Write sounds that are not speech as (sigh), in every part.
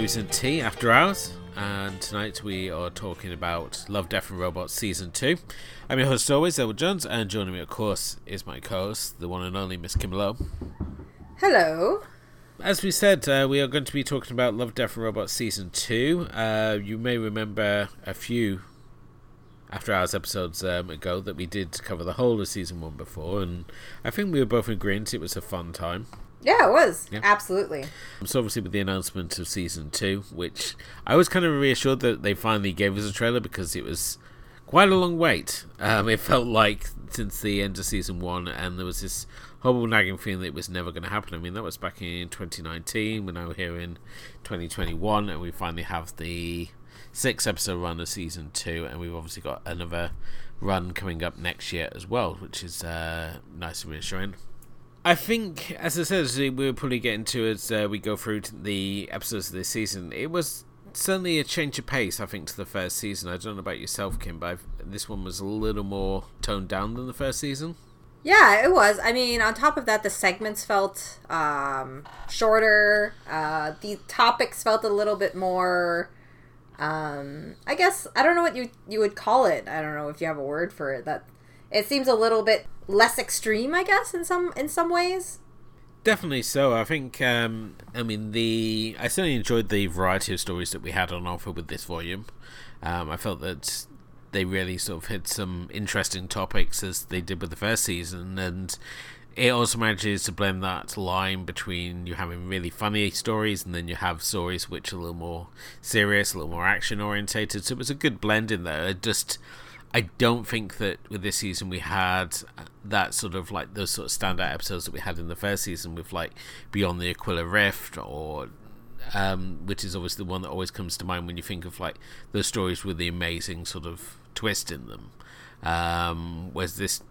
Hello and welcome to Movies and Tea After Hours. And tonight we are talking about Love, Death and Robots Season 2. I'm your host always, Edward Jones, and joining me, of course, is my co host, the one and only Miss Kim Lowe. Hello. As we said, uh, we are going to be talking about Love, Death and Robots Season 2. Uh, you may remember a few After Hours episodes um, ago that we did cover the whole of Season 1 before, and I think we were both in agreement it was a fun time. Yeah, it was. Yeah. Absolutely. So obviously with the announcement of season two, which I was kind of reassured that they finally gave us a trailer because it was quite a long wait. Um, it felt like since the end of season one, and there was this horrible nagging feeling that it was never going to happen. I mean, that was back in 2019. We're now here in 2021, and we finally have the six episode run of season two, and we've obviously got another run coming up next year as well, which is uh, nice and reassuring. I think, as I said, we'll probably get into as uh, we go through the episodes of this season, it was certainly a change of pace, I think, to the first season. I don't know about yourself, Kim, but I've, this one was a little more toned down than the first season. Yeah, it was. I mean, on top of that, the segments felt um, shorter. Uh, the topics felt a little bit more. Um, I guess I don't know what you you would call it. I don't know if you have a word for it. That it seems a little bit less extreme, I guess, in some in some ways. Definitely so. I think, um, I mean, the I certainly enjoyed the variety of stories that we had on offer with this volume. Um, I felt that they really sort of hit some interesting topics as they did with the first season, and it also manages to blend that line between you having really funny stories and then you have stories which are a little more serious, a little more action orientated. So it was a good blend in there. It just I don't think that with this season we had that sort of like those sort of standout episodes that we had in the first season with like Beyond the Aquila Rift or um, which is obviously the one that always comes to mind when you think of like those stories with the amazing sort of twist in them. Um, whereas this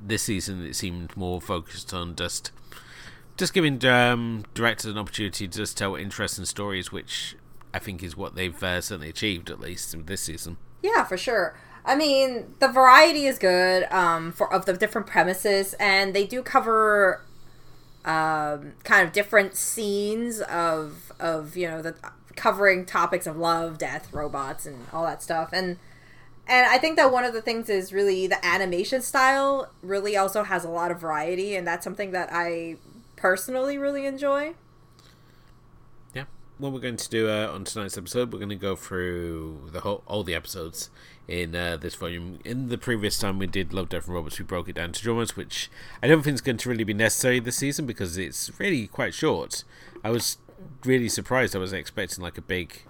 this season it seemed more focused on just just giving um, directors an opportunity to just tell interesting stories, which I think is what they've uh, certainly achieved at least this season. Yeah, for sure. I mean, the variety is good um, for of the different premises, and they do cover um, kind of different scenes of of you know the covering topics of love, death, robots, and all that stuff. And and I think that one of the things is really the animation style really also has a lot of variety, and that's something that I personally really enjoy. Yeah, what we're going to do uh, on tonight's episode, we're going to go through the whole all the episodes in uh, this volume. In the previous time we did Love, Death and Robots, we broke it down to dramas, which I don't think is going to really be necessary this season because it's really quite short. I was really surprised. I was expecting like a big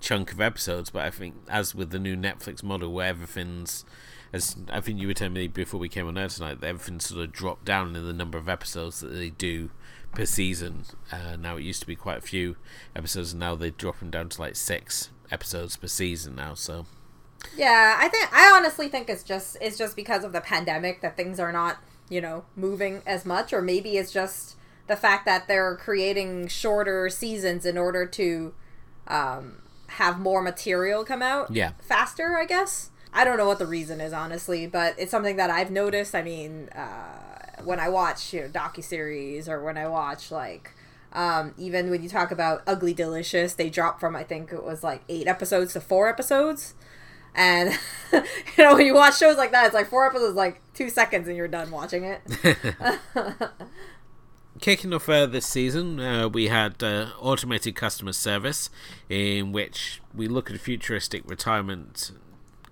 chunk of episodes, but I think as with the new Netflix model where everything's as I think you were telling me before we came on air tonight, that everything sort of dropped down in the number of episodes that they do per season. Uh, now it used to be quite a few episodes, and now they're dropping down to like six episodes per season now. So Yeah, I think I honestly think it's just it's just because of the pandemic that things are not, you know, moving as much or maybe it's just the fact that they're creating shorter seasons in order to um, have more material come out Yeah. faster, I guess. I don't know what the reason is honestly, but it's something that I've noticed. I mean, uh, when I watch, you know, docuseries or when I watch like um, even when you talk about Ugly Delicious, they dropped from I think it was like eight episodes to four episodes. And (laughs) you know, when you watch shows like that, it's like four episodes, like two seconds, and you're done watching it. (laughs) Kicking off uh, this season, uh, we had uh, automated customer service, in which we look at a futuristic retirement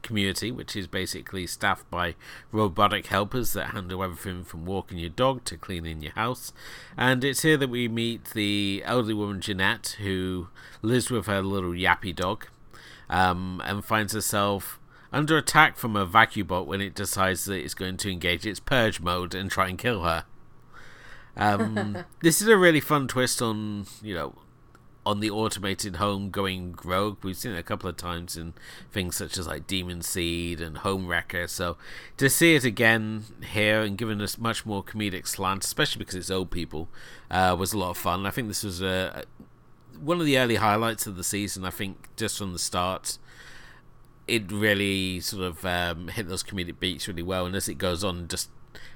community, which is basically staffed by robotic helpers that handle everything from walking your dog to cleaning your house. And it's here that we meet the elderly woman Jeanette, who lives with her little yappy dog, um, and finds herself under attack from a vacuum bot when it decides that it's going to engage its purge mode and try and kill her. Um, (laughs) this is a really fun twist on you know on the automated home going rogue. We've seen it a couple of times in things such as like Demon Seed and Home Wrecker. So to see it again here and given us much more comedic slant, especially because it's old people, uh, was a lot of fun. I think this was a, one of the early highlights of the season. I think just from the start. It really sort of um, hit those comedic beats really well, and as it goes on, just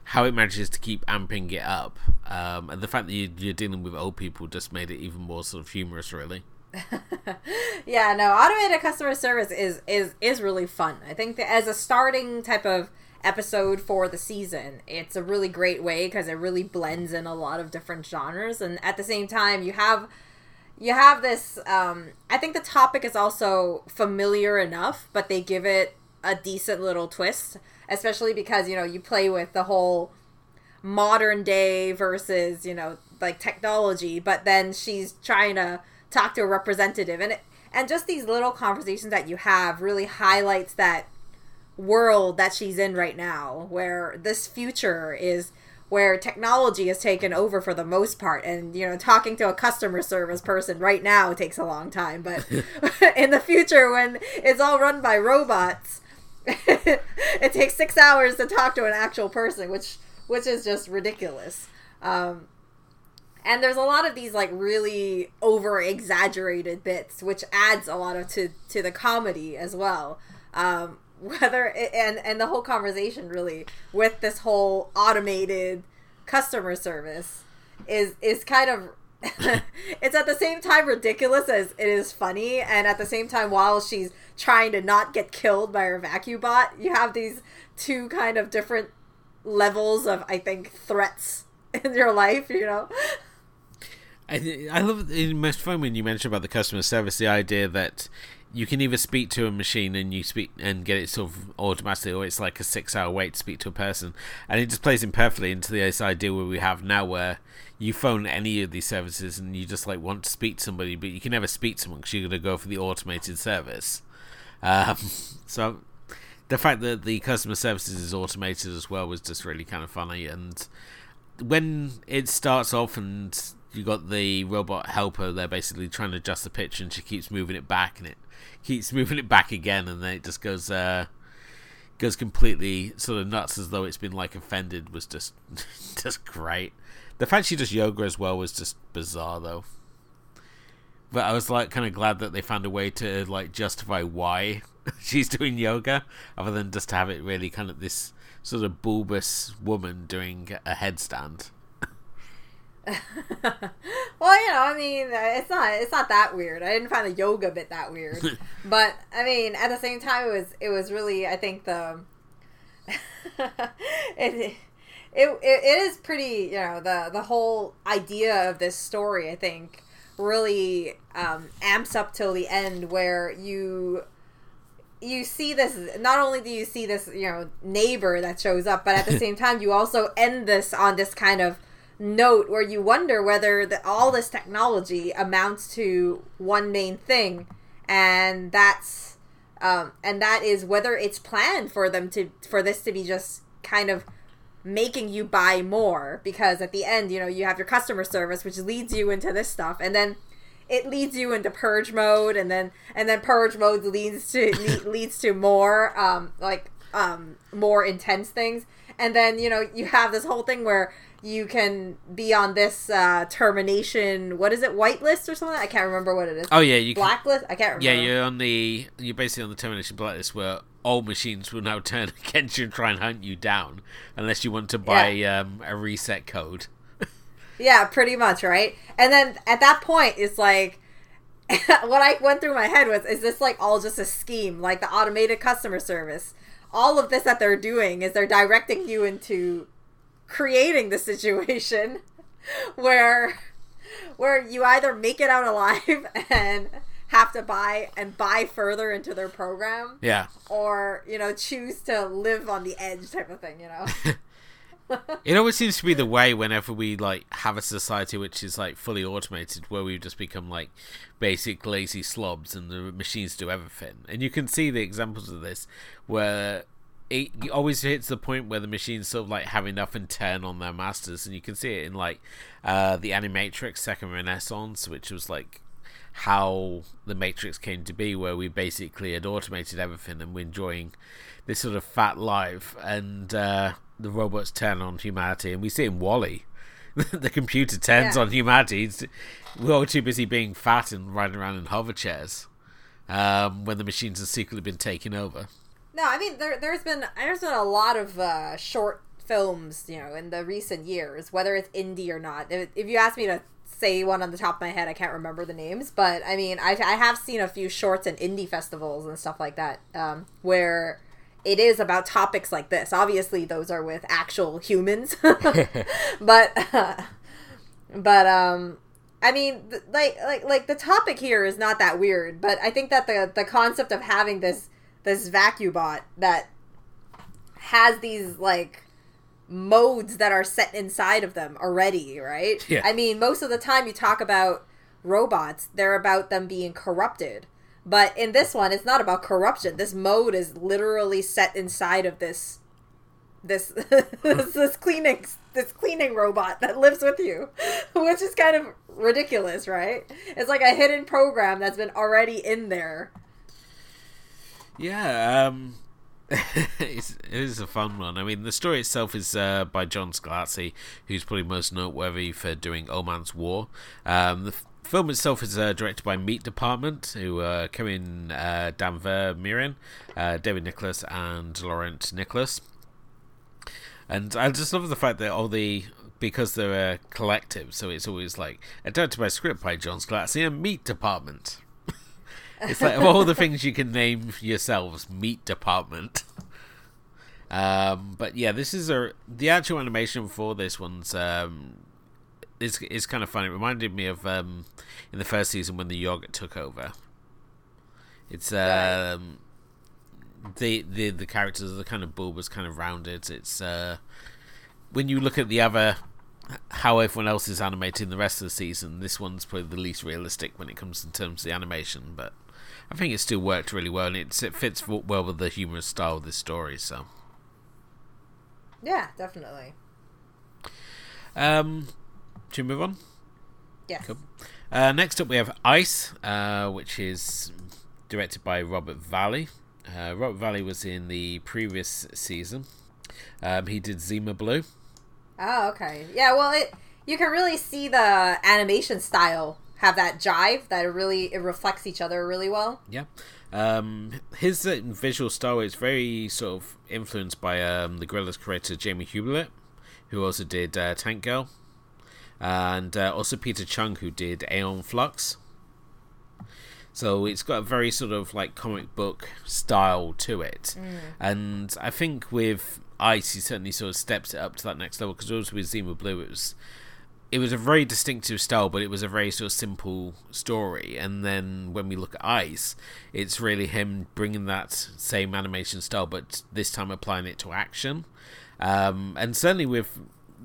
how it manages to keep amping it up, um, and the fact that you, you're dealing with old people just made it even more sort of humorous, really. (laughs) yeah, no, automated customer service is is is really fun. I think that as a starting type of episode for the season, it's a really great way because it really blends in a lot of different genres, and at the same time, you have you have this. Um, I think the topic is also familiar enough, but they give it a decent little twist, especially because you know you play with the whole modern day versus you know like technology, but then she's trying to talk to a representative and it, and just these little conversations that you have really highlights that world that she's in right now where this future is where technology has taken over for the most part. And you know talking to a customer service person right now takes a long time but (laughs) (laughs) in the future when it's all run by robots (laughs) it takes six hours to talk to an actual person which which is just ridiculous. Um, and there's a lot of these like really over exaggerated bits which adds a lot of to to the comedy as well. Um, whether and and the whole conversation really with this whole automated customer service is is kind of (laughs) it's at the same time ridiculous as it is funny. And at the same time while she's trying to not get killed by her vacuum bot you have these two kind of different levels of i think threats (laughs) in your life you know? I, I love it most fun when you mentioned about the customer service the idea that you can either speak to a machine and you speak and get it sort of automatically, or it's like a six-hour wait to speak to a person, and it just plays in perfectly into this idea where we have now, where you phone any of these services and you just like want to speak to somebody, but you can never speak to someone because you're going to go for the automated service. Um, (laughs) so the fact that the customer services is automated as well was just really kind of funny, and when it starts off and you got the robot helper they're basically trying to adjust the pitch and she keeps moving it back and it keeps moving it back again and then it just goes uh goes completely sort of nuts as though it's been like offended was just (laughs) just great. The fact she does yoga as well was just bizarre though. But i was like kind of glad that they found a way to like justify why (laughs) she's doing yoga other than just to have it really kind of this sort of bulbous woman doing a headstand (laughs) well, you know, I mean, it's not it's not that weird. I didn't find the yoga bit that weird, (laughs) but I mean, at the same time, it was it was really I think the (laughs) it, it it it is pretty you know the the whole idea of this story I think really um, amps up till the end where you you see this not only do you see this you know neighbor that shows up but at the same time you also end this on this kind of note where you wonder whether the, all this technology amounts to one main thing, and that's um, and that is whether it's planned for them to for this to be just kind of making you buy more. Because at the end you know you have your customer service which leads you into this stuff. And then it leads you into purge mode. And then and then purge mode leads to (laughs) leads to more um like um more intense things and then you know you have this whole thing where you can be on this uh, termination. What is it? Whitelist or something? I can't remember what it is. Oh yeah, you blacklist. I can't remember. Yeah, you're on the you're basically on the termination blacklist where all machines will now (laughs) turn against you and try and hunt you down unless you want to buy yeah. um, a reset code. (laughs) yeah, pretty much, right? And then at that point, it's like. (laughs) what I went through my head was, is this like all just a scheme, like the automated customer service? All of this that they're doing is they're directing you into creating the situation (laughs) where where you either make it out alive (laughs) and have to buy and buy further into their program. Yeah. Or, you know, choose to live on the edge type of thing, you know. (laughs) it always seems to be the way whenever we like have a society which is like fully automated where we just become like basic lazy slobs and the machines do everything. And you can see the examples of this where it always hits the point where the machines sort of like have enough and turn on their masters, and you can see it in like uh, the Animatrix Second Renaissance, which was like how the Matrix came to be, where we basically had automated everything and we're enjoying this sort of fat life, and uh, the robots turn on humanity, and we see in WALL-E. (laughs) the computer turns yeah. on humanity. we're all too busy being fat and riding around in hover chairs um, when the machines have secretly been taken over. No, I mean there there's been there's been a lot of uh, short films, you know, in the recent years, whether it's indie or not. If, if you ask me to say one on the top of my head, I can't remember the names, but I mean, I, I have seen a few shorts and indie festivals and stuff like that um, where it is about topics like this. Obviously, those are with actual humans, (laughs) but uh, (laughs) but um, I mean, th- like like like the topic here is not that weird, but I think that the the concept of having this this vacuum bot that has these like modes that are set inside of them already, right? Yeah. I mean, most of the time you talk about robots, they're about them being corrupted. But in this one, it's not about corruption. This mode is literally set inside of this this (laughs) this, this cleaning this cleaning robot that lives with you, (laughs) which is kind of ridiculous, right? It's like a hidden program that's been already in there. Yeah, um, (laughs) it's, it is a fun one. I mean, the story itself is uh, by John Scalzi, who's probably most noteworthy for doing Old Man's War. Um, the film itself is uh, directed by Meat Department, who uh, Kevin uh, Van Der Meiren, uh, David Nicholas, and Laurent Nicholas. And I just love the fact that all the because they're a collective, so it's always like adapted by script by John Scalzi and Meat Department. (laughs) It's like of all the things you can name yourselves, meat department. Um, but yeah, this is a the actual animation for this one's um, is is kind of funny. It reminded me of um, in the first season when the yogurt took over. It's um, the the the characters are kind of bulbous, kind of rounded. It's uh, when you look at the other how everyone else is animating the rest of the season, this one's probably the least realistic when it comes in terms of the animation, but I think it still worked really well, and it, it fits well with the humorous style of this story. So, yeah, definitely. Um, should we move on? Yes. Cool. Uh, next up, we have Ice, uh, which is directed by Robert Valley. Uh, Robert Valley was in the previous season. Um, he did Zima Blue. Oh, okay. Yeah, well, it you can really see the animation style have that jive that it really it reflects each other really well. Yeah. Um, his uh, visual style is very sort of influenced by um, the Gorillaz creator Jamie Hewlett, who also did uh, Tank Girl, and uh, also Peter Chung, who did Aeon Flux. So it's got a very sort of like comic book style to it, and I think with Ice, he certainly sort of steps it up to that next level because also with Zima Blue, it was it was a very distinctive style, but it was a very sort of simple story. And then when we look at Ice, it's really him bringing that same animation style, but this time applying it to action. Um, and certainly with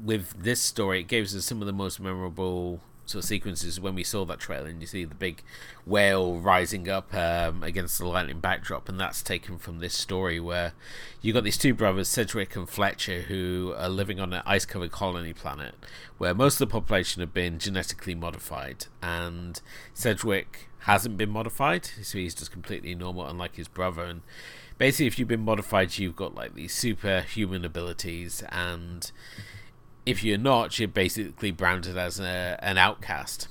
with this story, it gives us some of the most memorable sort of sequences when we saw that trailer and you see the big whale rising up um, against the lightning backdrop. And that's taken from this story where you got these two brothers Sedgwick and Fletcher who are living on an ice covered colony planet where most of the population have been genetically modified. And Sedgwick hasn't been modified so he's just completely normal unlike his brother. And basically if you've been modified you've got like these superhuman abilities. And if you're not, you're basically branded as a, an outcast.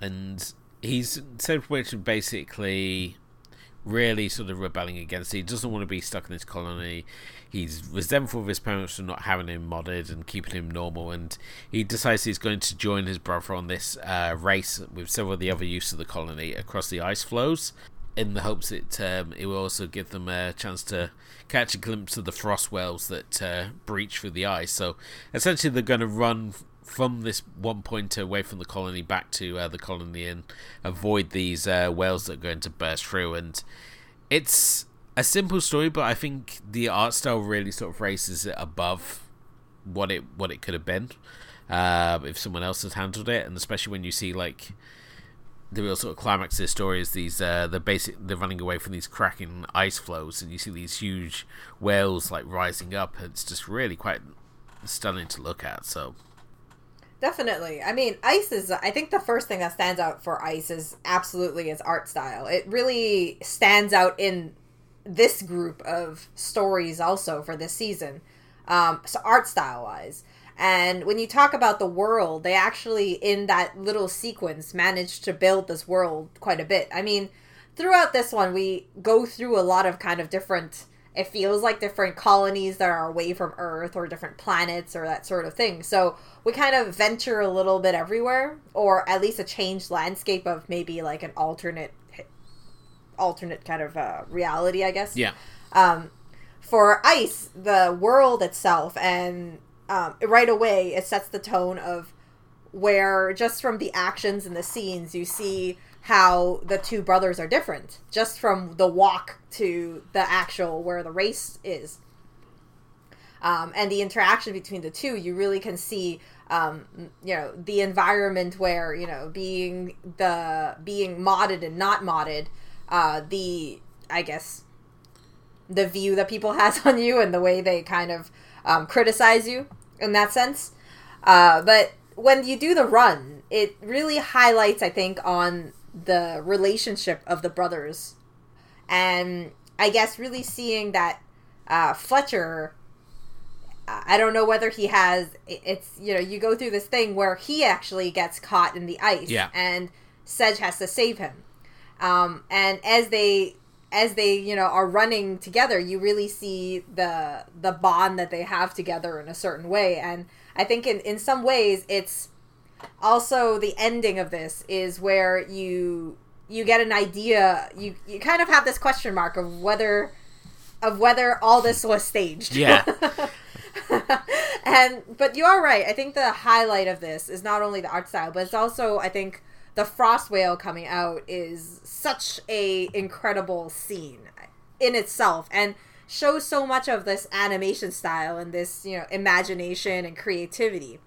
And he's Sedgwick basically really sort of rebelling against it. He doesn't want to be stuck in this colony. He's resentful of his parents for not having him modded and keeping him normal. And he decides he's going to join his brother on this uh, race with several of the other youths of the colony across the ice floes in the hopes that um, it will also give them a chance to catch a glimpse of the frost whales that uh, breach through the ice. So essentially, they're going to run from this one point away from the colony back to uh, the colony and avoid these uh, whales that are going to burst through. And it's a simple story, but I think the art style really sort of raises it above what it what it could have been uh, if someone else had handled it, and especially when you see like the real sort of climax of the story is these uh the basic they're running away from these cracking ice floes and you see these huge whales like rising up it's just really quite stunning to look at so Definitely. I mean, Ice is. I think the first thing that stands out for Ice is absolutely its art style. It really stands out in this group of stories also for this season. Um, so art style wise. And when you talk about the world, they actually, in that little sequence, managed to build this world quite a bit. I mean, throughout this one, we go through a lot of kind of different it feels like different colonies that are away from Earth or different planets or that sort of thing. So we kind of venture a little bit everywhere, or at least a changed landscape of maybe like an alternate, alternate kind of uh, reality, I guess. Yeah. Um, for ice, the world itself, and um, right away it sets the tone of where just from the actions and the scenes you see how the two brothers are different. Just from the walk to the actual where the race is. Um, and the interaction between the two you really can see um, you know the environment where you know being the being modded and not modded uh, the i guess the view that people (laughs) has on you and the way they kind of um, criticize you in that sense. Uh, but when you do the run it really highlights i think on the relationship of the brothers. And i guess really seeing that uh, fletcher i don't know whether he has it's you know you go through this thing where he actually gets caught in the ice Yeah. and sedge has to save him. Um, and as they as they you know are running together you really see the the bond that they have together in a certain way. And i think in in some ways it's also the ending of this is where you you get an idea you you kind of have this question mark of whether of whether all this was staged. Yeah. (laughs) and but you are right. I think the highlight of this is not only the art style but it's also i think the frost whale coming out is such a incredible scene in itself and shows so much of this animation style and this you know imagination and creativity.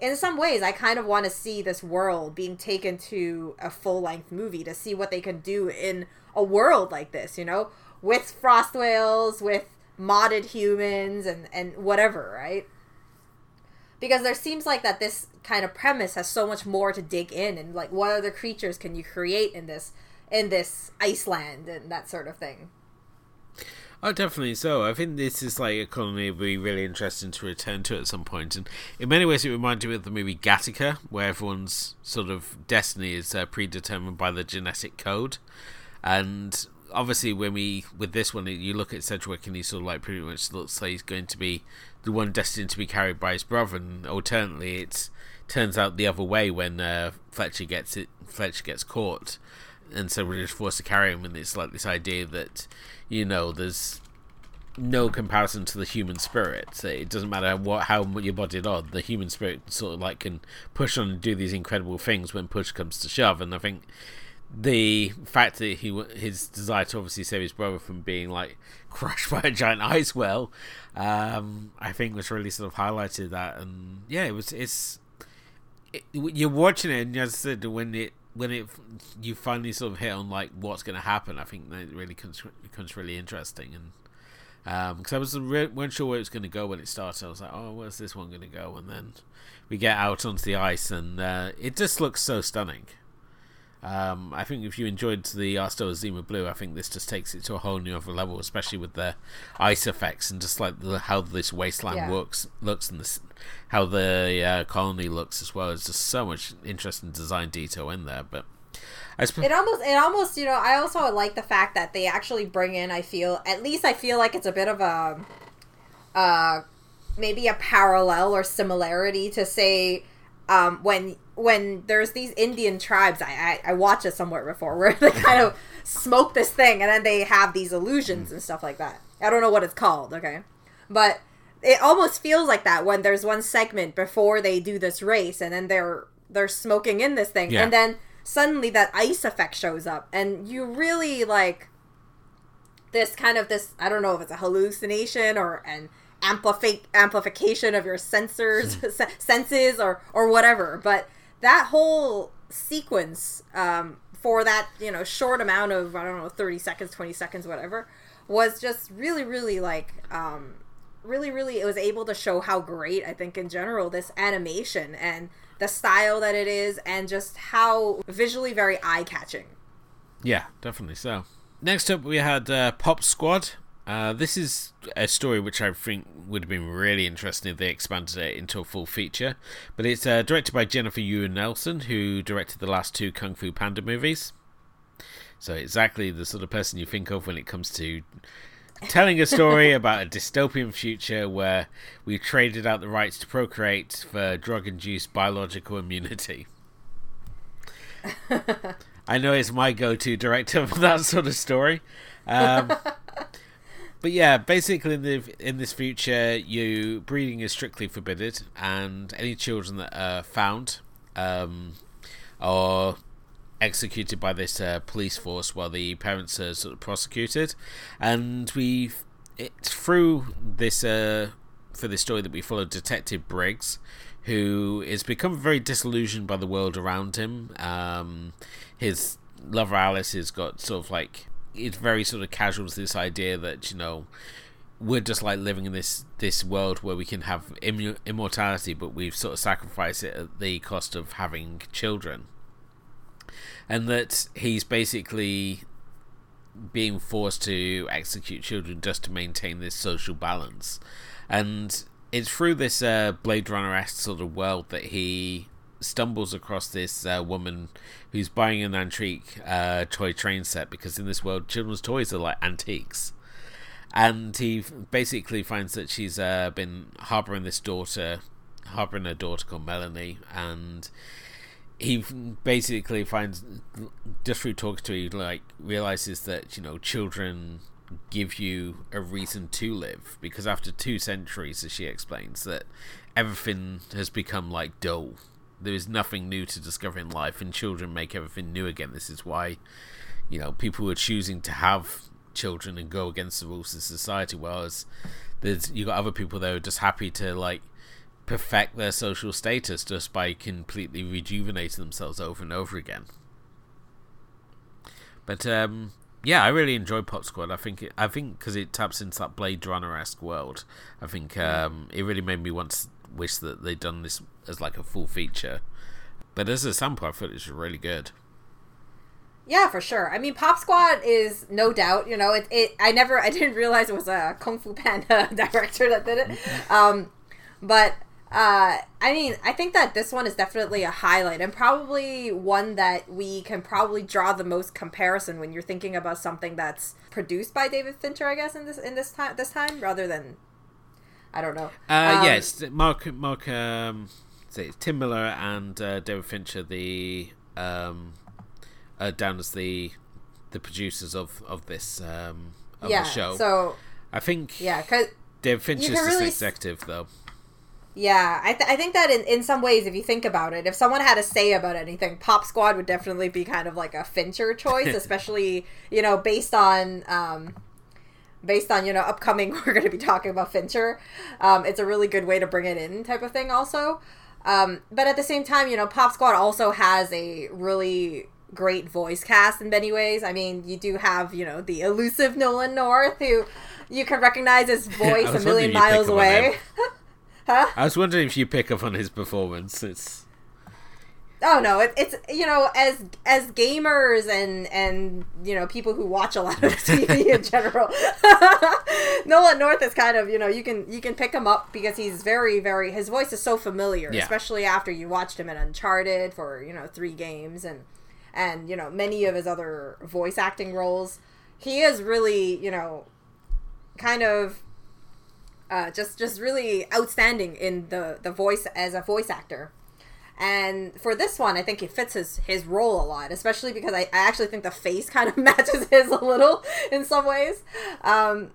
In some ways i kind of want to see this world being taken to a full-length movie to see what they can do in a world like this you know with frost whales with modded humans and and whatever right? Because there seems like that this kind of premise has so much more to dig in and like what other creatures can you create in this in this iceland and that sort of thing Oh, definitely so. I think this is like a colony would be really interesting to return to at some point. And in many ways, it reminds me of the movie Gattaca, where everyone's sort of destiny is uh, predetermined by the genetic code. And obviously, when we with this one, you look at Sedgwick, and he sort of like pretty much looks like he's going to be the one destined to be carried by his brother. And alternately, it turns out the other way when uh, Fletcher gets it. Fletcher gets caught. And so we're just forced to carry him and it's like this idea that you know there's no comparison to the human spirit. It doesn't matter what how you're bodied on the human spirit sort of like can push on and do these incredible things when push comes to shove. And i think the fact that he his desire to obviously save his brother from being like (laughs) crushed by a giant ice well um i think was really sort of highlighted that. And yeah it was it's it, you're watching it and as i said when it when it you finally sort of hit on like what's going to happen, I think that really becomes, becomes really interesting. And because I was re- weren't sure where it was going to go when it started, I was like, oh, where's this one going to go? And then we get out onto the ice, and uh, it just looks so stunning. Um, I think if you enjoyed the Arstola Zima Blue, I think this just takes it to a whole new other level, especially with the ice effects and just like the, how this wasteland Yeah. works, looks, and this, how the uh, colony looks as well. It's just so much interesting design detail in there. But I suppose it almost it almost you know i also like the fact that they actually bring in i feel at least i feel like it's a bit of a uh maybe a parallel or similarity to say um when when there's these indian tribes i i, I watched it somewhere before (laughs) where they kind of smoke this thing and then they have these illusions and stuff like that i don't know what it's called okay but it almost feels like that when there's one segment before they do this race and then they're they're smoking in this thing Yeah. and then suddenly that ice effect shows up and you really like this kind of this i don't know if it's a hallucination or an amplify amplification of your sensors (laughs) (laughs) senses or or whatever but that whole sequence um for that you know short amount of i don't know 30 seconds 20 seconds whatever was just really really like um really really it was able to show how great i think in general this animation and the style that it is and just how visually very eye-catching Yeah, definitely so. Next up, we had uh, Pop Squad. Uh, this is a story which I think would have been really interesting if they expanded it into a full feature. But it's uh, directed by Jennifer Yuh Nelson, who directed the last two Kung Fu Panda movies. So exactly the sort of person you think of when it comes to telling a story (laughs) about a dystopian future where we traded out the rights to procreate for drug-induced biological immunity. (laughs) I know it's my go-to director for that sort of story. Um, (laughs) but yeah, basically in the in this future, you breeding is strictly forbidden, and any children that are found um, are executed by this uh, police force while the parents are sort of prosecuted. And we, through this uh, for this story that we follow Detective Briggs, who is become very disillusioned by the world around him. Um, his lover Alice has got sort of like it's very sort of casual to this idea that you know we're just like living in this this world where we can have Im- immortality, but we've sort of sacrificed it at the cost of having children, and that he's basically being forced to execute children just to maintain this social balance, and it's through this uh, Blade Runner esque sort of world that he stumbles across this uh, woman who's buying an antique uh, toy train set because in this world children's toys are like antiques. And he basically finds that she's uh, been harboring this daughter harboring a daughter called melanie. And he basically finds just through talking to her like realizes that you know children give you a reason to live. Because after two centuries as she explains that everything has become like dull there is nothing new to discover in life, and children make everything new again. This is why, you know, people are choosing to have children and go against the rules of society. Whereas there's you got other people that are just happy to like perfect their social status just by completely rejuvenating themselves over and over again. But um, yeah, I really enjoy Pop Squad. I think it, I think because it taps into that Blade Runner esque world. I think um, it really made me want to wish that they'd done this as like a full feature. But as a sample, I thought it was really good. Yeah, for sure. I mean, Pop Squad is no doubt. You know, it. it I never, I didn't realize it was a Kung Fu Panda (laughs) director that did it. Um, but uh, I mean, I think that this one is definitely a highlight and probably one that we can probably draw the most comparison when you're thinking about something that's produced by David Fincher. I guess in this in this time this time rather than I don't know. Uh, um, yes, Mark Mark um, say Tim Miller and uh, David Fincher, the um, uh, down as the the producers of of this um, of yeah, the show. So I think yeah, because David Fincher's really the executive though. Yeah, I, th- I think that in, in some ways, if you think about it, if someone had to say about anything, Pop Squad would definitely be kind of like a Fincher choice, (laughs) especially you know based on um, based on you know upcoming (laughs) we're going to be talking about fincher um, it's a really good way to bring it in type of thing also um, but at the same time you know pop squad also has a really great voice cast in many ways. I mean you do have you know the elusive nolan north who you can recognize his (laughs) voice a million miles away. (laughs) Huh? I was wondering if you pick up on his performance. It's Oh no, it, it's you know as as gamers and and you know people who watch a lot of (laughs) TV in general, (laughs) Nolan North is kind of you know you can you can pick him up because he's very very his voice is so familiar, yeah. especially after you watched him in Uncharted for you know three games and and you know many of his other voice acting roles. He is really you know kind of uh, just just really outstanding in the the voice as a voice actor and for this one, I think it fits his his role a lot, especially because I, I actually think the face (laughs) kind of matches his a little in some ways. Um,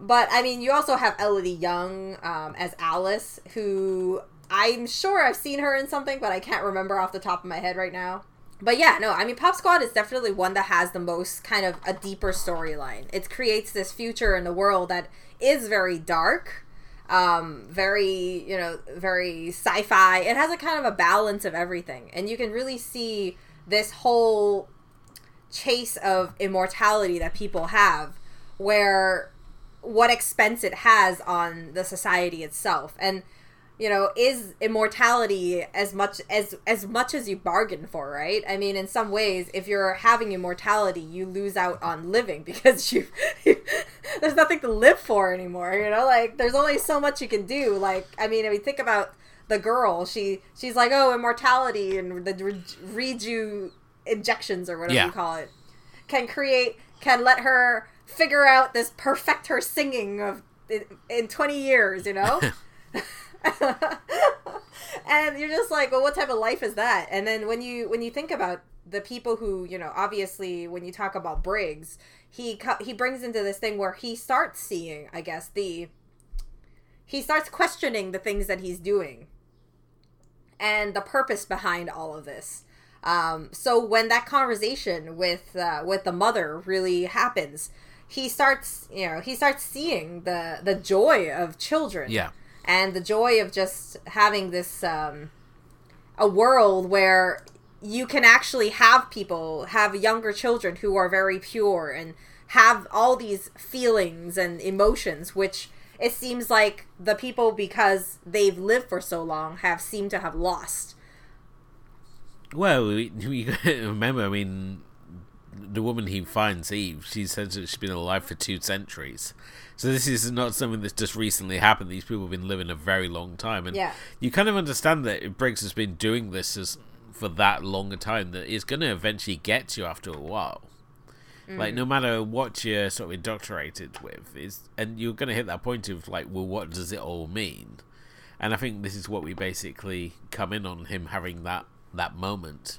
but I mean, you also have Elodie Yung um, as Alice, who I'm sure I've seen her in something, but I can't remember off the top of my head right now. But yeah, no, I mean, Pop Squad is definitely one that has the most kind of a deeper storyline. It creates this future in the world that is very dark um, very you know very sci-fi. It has a kind of a balance of everything. And you can really see this whole chase of immortality that people have where what expense it has on the society itself. And you know is immortality as much as as much as you bargain for right i mean in some ways if you're having immortality you lose out on living (laughs) because you, you, there's nothing to live for anymore you know like there's only so much you can do like i mean if you think about the girl she she's like oh immortality and the reju injections or whatever yeah. you call it can create can let her figure out this perfect her singing of in, in 20 years, you know? (laughs) (laughs) and you're just like, well, what type of life is that? And then when you when you think about the people who, you know, obviously when you talk about Briggs, he he brings into this thing where he starts seeing, I guess, the he starts questioning the things that he's doing and the purpose behind all of this. Um, so when that conversation with uh, with the mother really happens, he starts you know he starts seeing the the joy of children. Yeah. And the joy of just having this um, a world where you can actually have people have younger children who are very pure and have all these feelings and emotions which it seems like the people because they've lived for so long have seemed to have lost. Well we, we (laughs) remember i mean the woman he finds eve she says that she's been alive for two centuries so this is not something that's just recently happened these people have been living a very long time and yeah. you kind of understand that briggs has been doing this as for that long a time that it's going to eventually get to you after a while Mm. Like no matter what you're sort of indoctrinated with, is and you're going to hit that point of like, well, what does it all mean? And I think this is what we basically come in on him having that that moment.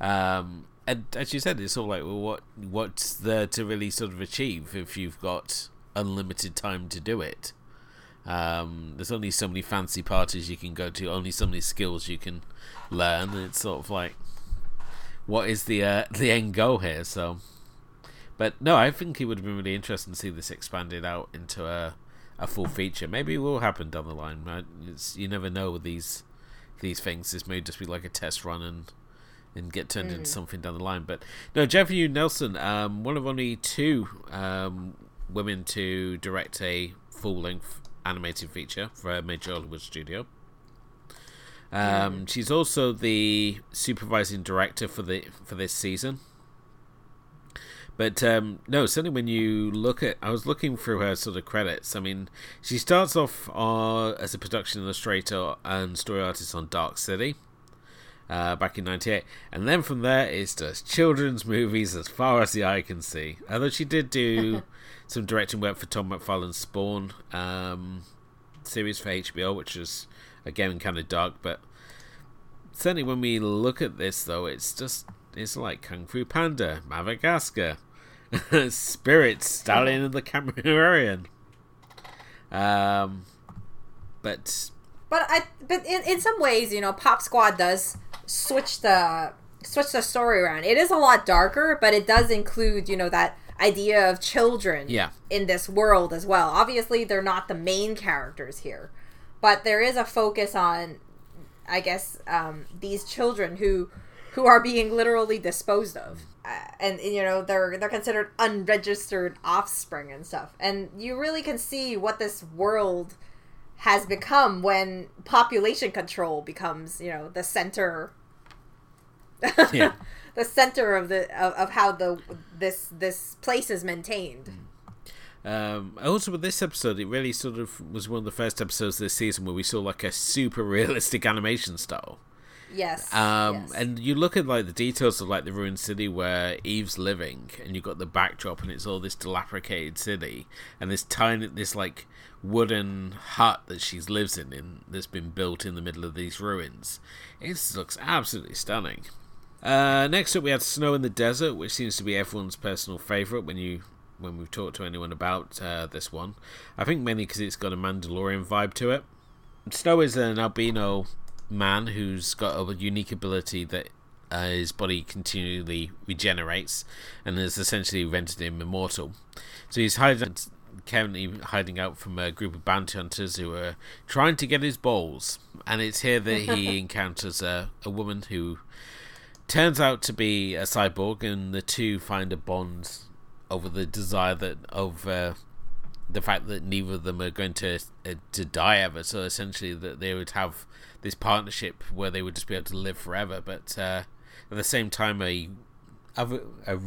Um, and as you said, it's all like, well, what what's there to really sort of achieve if you've got unlimited time to do it? Um, there's only so many fancy parties you can go to, only so many skills you can learn. And it's sort of like, what is the uh, (laughs) the end goal here. So, but no, I think it would have been really interesting to see this expanded out into a a full feature. Maybe it will happen down the line. You never know with these these things. This may just be like a test run and and get turned mm. into something down the line. But no, Jeffrey Nelson, um, one of only two um, women to direct a full length animated feature for a major Hollywood studio. Um, mm. She's also the supervising director for the for this season. But um, no, certainly when you look at, I was looking through her sort of credits. I mean, she starts off uh, as a production illustrator and story artist on Dark City uh, back in '98, and then from there it's just children's movies as far as the eye can see. Although she did do (laughs) some directing work for Todd McFarlane's Spawn um, series for HBO, which was again kind of dark, but certainly when we look at this though, it's just it's like Kung Fu Panda, Madagascar, (laughs) Spirit, Stallion and the Cimarron. Um, but but I but in, in some ways, you know, Pop Squad does switch the switch the story around. It is a lot darker, but it does include, you know, that idea of children yeah. in this world as well. Obviously, they're not the main characters here, but there is a focus on I guess um, these children who who are being literally disposed of, uh, and, and you know they're they're considered unregistered offspring and stuff, and you really can see what this world has become when population control becomes you know the center yeah. (laughs) the center of the of, of how the this this place is maintained mm. Um, also, with this episode, it really sort of was one of the first episodes this season where we saw like a super realistic animation style. Yes. Um, yes. and you look at like the details of like the ruined city where Eve's living, and you've got the backdrop, and it's all this dilapidated city, and this tiny, this like wooden hut that she lives in, in that's been built in the middle of these ruins. It looks absolutely stunning. Uh, next up, we had Snow in the Desert, which seems to be everyone's personal favorite when you when we've talked to anyone about uh, this one. I think mainly because it's got a Mandalorian vibe to it. Snow is an albino man who's got a unique ability that uh, his body continually regenerates and has essentially rendered him immortal. So he's hiding, currently hiding out from a group of bounty hunters who are trying to get his balls. And it's here that he (laughs) encounters a, a woman who turns out to be a cyborg, and the two find a bond over the desire that of uh, the fact that neither of them are going to uh, to die ever. So essentially, that they would have this partnership where they would just be able to live forever. But uh, at the same time, a other a,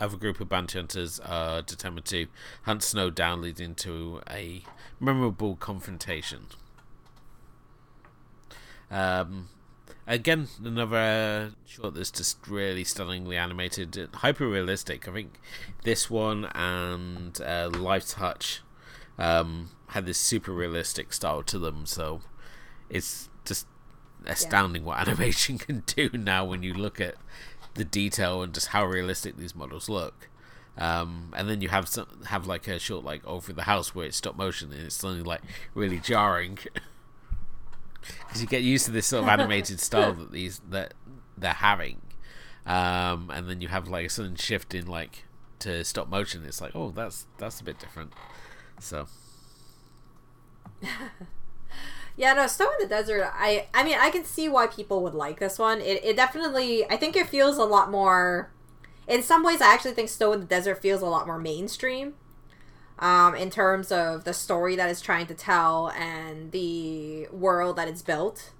other group of bounty hunters are determined to hunt Snow down, leading to a memorable confrontation. Um, again, another short that's just really stunningly animated, hyper realistic. I think this one and uh, Life Hutch um, had this super realistic style to them. So it's just astounding yeah. what (laughs) animation can do now when you look at the detail and just how realistic these models look. Um, and then you have some, have like a short like over the house where it's stop motion and it's suddenly like really jarring (laughs) because you get used to this sort of animated style that these that they're having, um, and then you have like a sudden shift in like to stop motion. It's like oh that's that's a bit different. So (laughs) yeah, no, Snow in the Desert. I I mean, I can see why people would like this one. It it definitely. I think it feels a lot more. In some ways, I actually think Snow in the Desert feels a lot more mainstream. Um, in terms of the story that it's trying to tell and the world that it's built,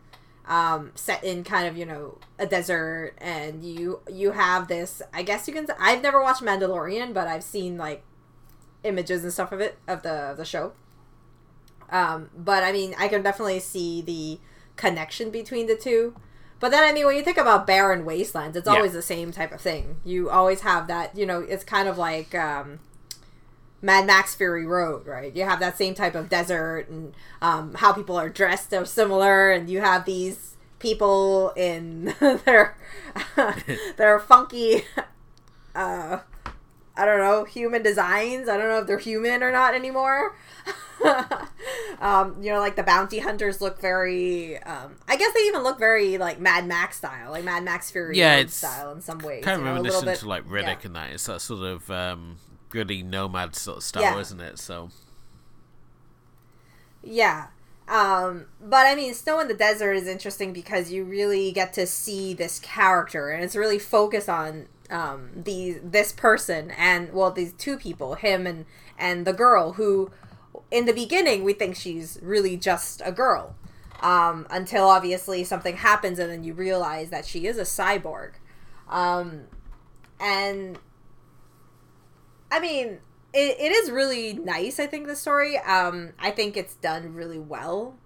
um, set in kind of you know a desert, and you you have this. I guess you can. I've never watched Mandalorian, but I've seen like images and stuff of it of the of the show um, but I mean, I can definitely see the connection between the two. But then, I mean, when you think about barren wastelands, it's always the same type of thing. You always have that, you know, it's kind of like um, Mad Max Fury Road, right? You have that same type of desert and um, how people are dressed are similar, and you have these people in (laughs) their (laughs) their funky, uh, I don't know, human designs. I don't know if they're human or not anymore. (laughs) um, you know, like the bounty hunters look very. Um, I guess they even look very like Mad Max style, like Mad Max Fury yeah, it's style in some ways. Kind of reminiscent bit, to like Riddick yeah. and that. It's that sort of gritty nomad sort of style, yeah. isn't it? So. Yeah. Um, but I mean, Snow in the Desert is interesting because you really get to see this character, and it's really focused on um, the this person and well, these two people, him and and the girl who in the beginning we think she's really just a girl um, until obviously something happens and then you realize that she is a cyborg um, and i mean it, it is really nice i think the story um, i think it's done really well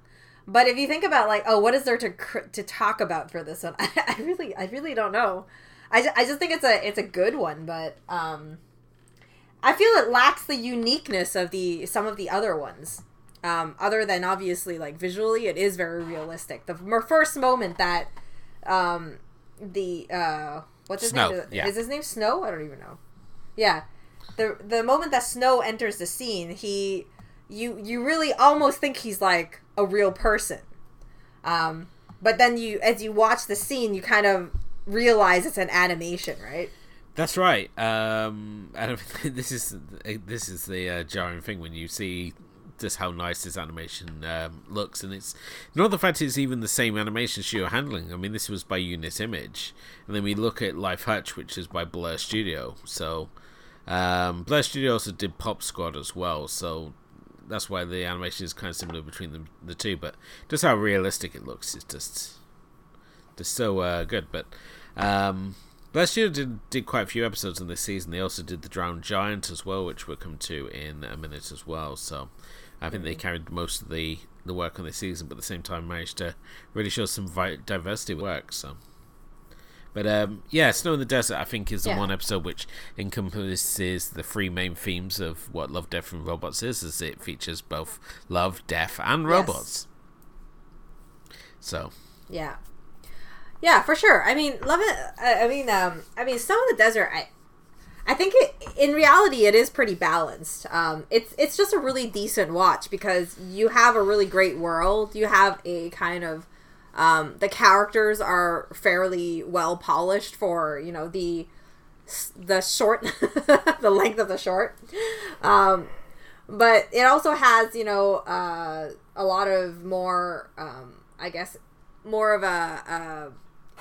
but if you think about like oh what is there to to talk about for this one i, (laughs) I really i really don't know I, I just think it's a it's a good one but um I feel it lacks the uniqueness of the some of the other ones. Um, other than obviously like visually, it is very realistic. The first moment that um, the uh, what's his Snow, name? Yeah. Is his name Snow? I don't even know. Yeah, the the moment that Snow enters the scene, he you you really almost think he's like a real person. Um, but then you as you watch the scene, you kind of realize it's an animation, right? That's right. Um, and (laughs) this is this is the uh, jarring thing when you see just how nice this animation um, looks, and it's not the fact it's even the same animation studio handling. I mean, this was by Unit Image, and then we look at Life Hutch, which is by Blur Studio. So um, Blur Studio also did Pop Squad as well. So that's why the animation is kind of similar between the, the two. But just how realistic it looks is just just so uh, good. But um, Last year did did quite a few episodes in this season. They also did the Drowned Giant as well, which we'll come to in a minute as well. So I think they carried most of the the work on this season, but at the same time managed to really show some vi- diversity work. So. But um, yeah, Snow in the Desert, I think, is the yeah. one episode which encompasses the three main themes of what Love, Death, and Robots is, as it features both love, death, and robots. Yes. So. Yeah. Yeah, for sure. I mean, love it. I mean, um, I mean, Snow in the Desert. I, I think it, in reality, it is pretty balanced. Um, it's it's just a really decent watch because you have a really great world. You have a kind of um, the characters are fairly well polished for you know the the short (laughs) the length of the short um, but it also has you know uh, a lot of more um, i guess more of a, a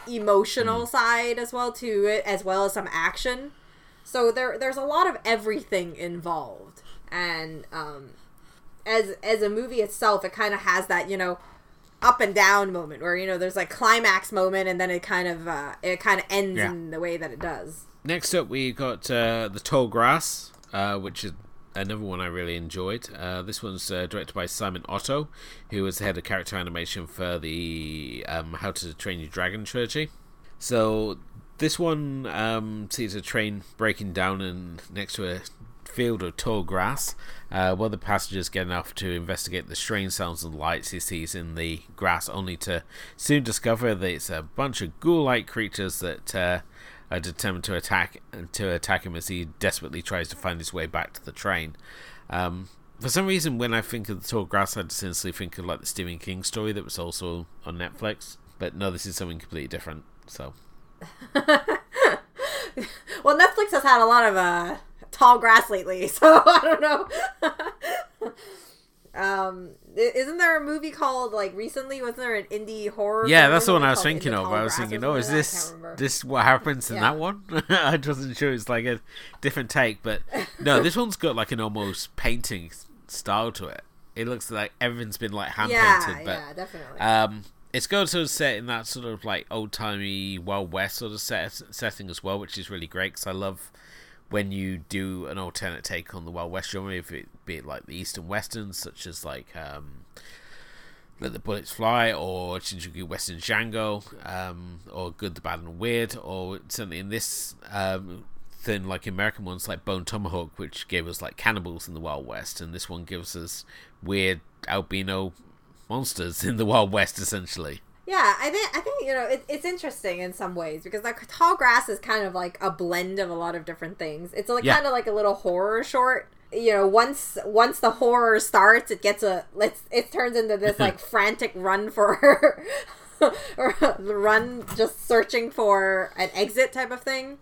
emotional mm. side as well to it, as well as some action. So there there's a lot of everything involved, and um, as as a movie itself, it kind of has that you know up and down moment where you know there's like climax moment, and then it kind of uh, it kind of ends yeah. in the way that it does. Next up, we got uh, the tall grass, uh, which is another one I really enjoyed. Uh, this one's uh, directed by Simon Otto, who was the head of character animation for the um, How to Train Your Dragon trilogy. So this one um, sees a train breaking down and next to a field of tall grass. Uh, the passengers get off to investigate the strange sounds and lights he sees in the grass, only to soon discover that it's a bunch of ghoul-like creatures that uh, are determined to attack and to attack him as he desperately tries to find his way back to the train. Um, for some reason, when I think of the tall grass, I just instantly think of like the Stephen King story that was also on Netflix. But no, this is something completely different. So. (laughs) well, Netflix has had a lot of uh, tall grass lately, (laughs) so I don't know. (laughs) um, isn't there a movie called like recently? Wasn't there an indie horror? Yeah, that's the one I was thinking of. I was thinking, oh, is this this what happens in yeah. that one? (laughs) I wasn't sure. It's like a different take, but no, this one's got like an almost painting style to it. It looks like everything's been like hand yeah, painted, but yeah, definitely. Um, it's got sort of set in that sort of like old timey Wild West sort of set, setting as well, which is really great because I love when you do an alternate take on the Wild West genre, if it be it like the Eastern Westerns, such as like um, Let the Bullets Fly or Sukiyaki Western Django, um, or Good, the Bad, and Weird, or certainly in this um, than like American ones like Bone Tomahawk, which gave us like cannibals in the Wild West, and this one gives us weird albino monsters in the Wild West, essentially. Yeah, I think I think you know it, it's interesting in some ways because like tall grass is kind of like a blend of a lot of different things. It's like yeah. kind of like a little horror short. You know, once once the horror starts, it gets a let's it turns into this (laughs) like frantic run for (laughs) or run just searching for an exit type of thing.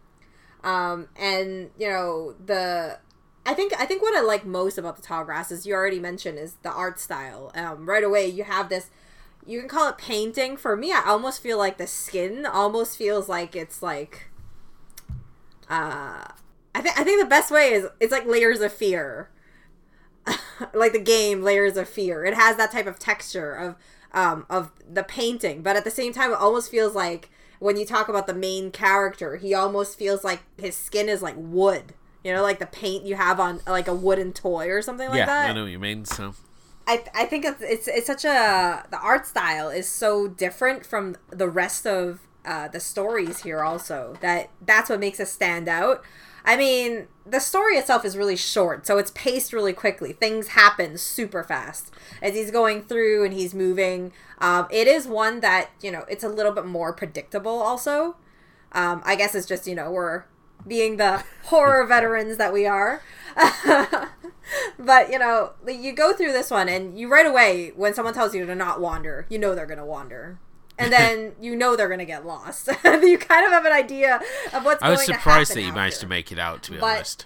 Um, and you know the I think I think what I like most about the tall grass is you already mentioned is the art style. Um, right away you have this you can call it painting. For me, I almost feel like the skin almost feels like it's like uh I think I think the best way is it's like layers of fear. (laughs) like the game layers of fear. It has that type of texture of um of the painting, but at the same time it almost feels like when you talk about the main character, he almost feels like his skin is like wood. You know, like the paint you have on like a wooden toy or something like yeah, that. Yeah, I know what you mean. So I, I think it's, it's it's such a the art style is so different from the rest of uh, the stories here also that that's what makes it stand out. I mean, the story itself is really short, so it's paced really quickly. Things happen super fast as he's going through and he's moving. Um, it is one that you know it's a little bit more predictable. Also, um, I guess it's just you know we're being the horror veterans that we are. (laughs) but you know, you go through this one, and you right away when someone tells you to not wander, you know they're gonna wander. And then (laughs) you know they're gonna get lost. (laughs) you kind of have an idea of what's. I was surprised that you managed to make it out. To be but, honest.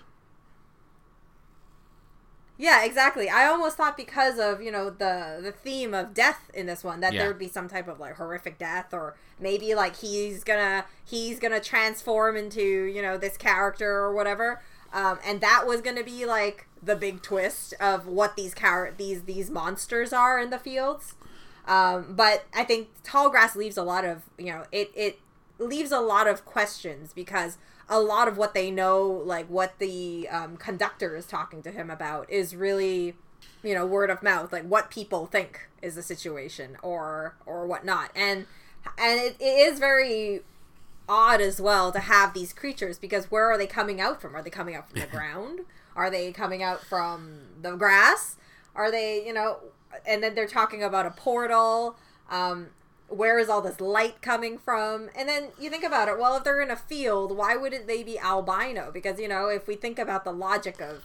Yeah, exactly. I almost thought because of you know the the theme of death in this one that yeah. there would be some type of like horrific death, or maybe like he's gonna he's gonna transform into you know this character or whatever. Um, and that was going to be like the big twist of what these car- these these monsters are in the fields. Um, but I think tall grass leaves a lot of you know it it leaves a lot of questions because a lot of what they know, like what the um, conductor is talking to him about, is really you know word of mouth, like what people think is the situation or or whatnot, and and it, it is very odd as well to have these creatures because where are they coming out from? Are they coming out from the (laughs) ground? Are they coming out from the grass? Are they, you know, and then they're talking about a portal. Um, where is all this light coming from? And then you think about it, well, if they're in a field, why wouldn't they be albino? Because, you know, if we think about the logic of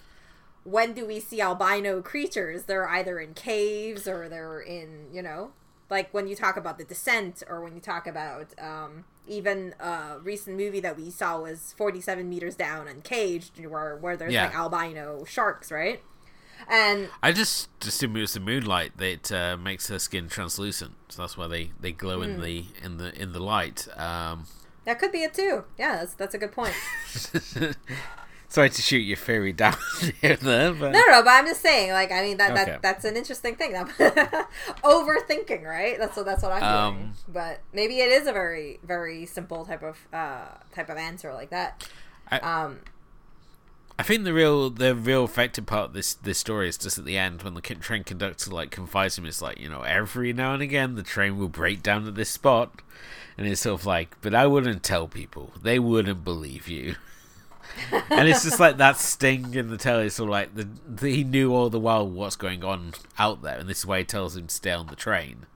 when do we see albino creatures, they're either in caves or they're in, you know, like when you talk about the descent or when you talk about um, even a recent movie that we saw was 47 meters down uncaged where, where there's yeah. like albino sharks right and i just assume it was the moonlight that uh, makes her skin translucent so that's why they, they glow mm. in hmm. the in the in the light um, that could be it too yeah that's, that's a good point (laughs) Sorry to shoot your theory down (laughs) here, there, but... No, no, but I'm just saying, like, I mean, that, okay. that that's an interesting thing. (laughs) Overthinking, right? That's what that's what I'm um, doing. But maybe it is a very, very simple type of uh, type of answer like that. I, um, I think the real the real effective part of this this story is just at the end when the train conductor like confides him. It's like you know every now and again the train will break down at this spot, and it's sort of like, but I wouldn't tell people; they wouldn't believe you. (laughs) (laughs) and it's just like that sting in the tail. It's sort of like the, the, he knew all the while what's going on out there, and this is why he tells him to stay on the train.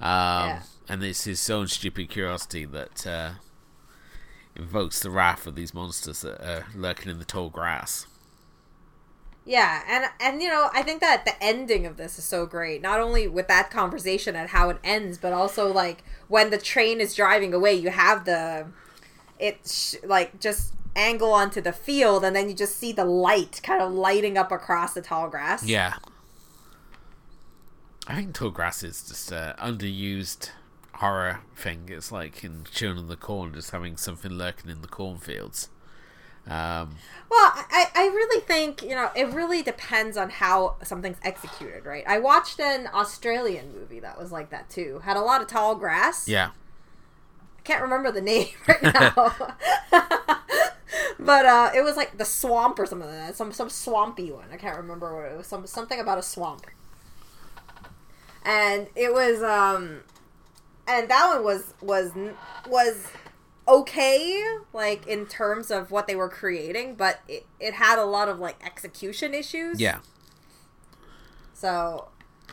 Um, yeah. And it's his own stupid curiosity that uh, invokes the wrath of these monsters that are lurking in the tall grass. Yeah, and and you know, I think that the ending of this is so great. Not only with that conversation and how it ends, but also like when the train is driving away, you have the it's sh- like just angle onto the field, and then you just see the light kind of lighting up across the tall grass. Yeah, I think tall grass is just uh, underused horror thing. It's like in Children of the Corn, just having something lurking in the cornfields. Um, well, I, I really think, you know, it really depends on how something's executed, right? I watched an Australian movie that was like that too. Had a lot of tall grass. Yeah. I can't remember the name (laughs) right now. (laughs) but uh, it was like the swamp or something like that. Some some swampy one. I can't remember what it was. Some something about a swamp. And it was um and that one was was was okay like in terms of what they were creating but it, it had a lot of like execution issues yeah so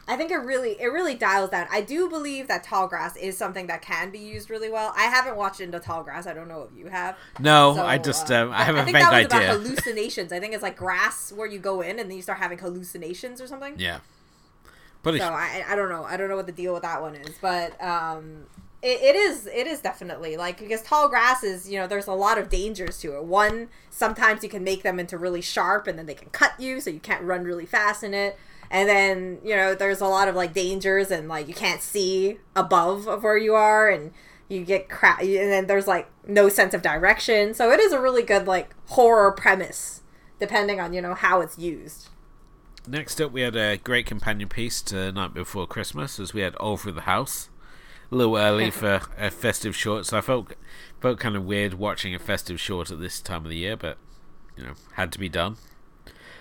i think it really it really dials down. I do believe that tall grass is something that can be used really well. I haven't watched into tall grass. I don't know if you have. No so, i just uh, um, i have a think that was idea. about hallucinations. I think it's like grass where you go in and then you start having hallucinations or something. Yeah. But so I, I don't know. I don't know what the deal with that one is, but um, it, it is it is definitely like because tall grass is you know there's a lot of dangers to it. One, sometimes you can make them into really sharp, and then they can cut you, so you can't run really fast in it. And then you know there's a lot of like dangers, and like you can't see above of where you are, and you get crap, and then there's like no sense of direction. So it is a really good like horror premise, depending on you know how it's used. Next up, we had a great companion piece to Night Before Christmas, as we had All Through the House. A little early (laughs) for a festive short, so I felt felt kind of weird watching a festive short at this time of the year, but you know, had to be done.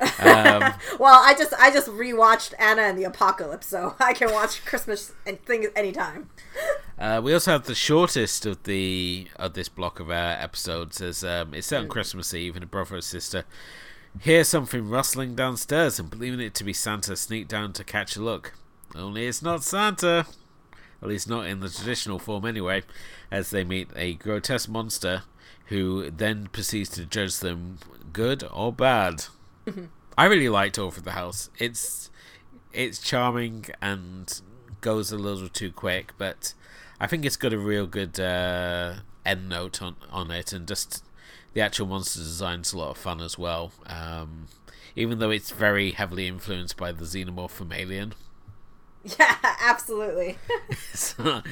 Um, (laughs) well, I just I just rewatched Anna and the Apocalypse, so (laughs) I can watch Christmas things anytime. Uh, we also have the shortest of the of this block of uh, episodes. As um, it's set on mm. Christmas Eve, and a brother and sister Hear something rustling downstairs and believing it to be Santa sneak down to catch a look. Only it's not Santa. At least not in the traditional form anyway, as they meet a grotesque monster who then proceeds to judge them good or bad. (laughs) I really liked Over the House. It's it's charming and goes a little too quick, but I think it's got a real good uh, end note on, on it and just the actual monster design's a lot of fun as well. Um, even though it's very heavily influenced by the xenomorph from Alien. (laughs) Yeah, absolutely. (laughs) so,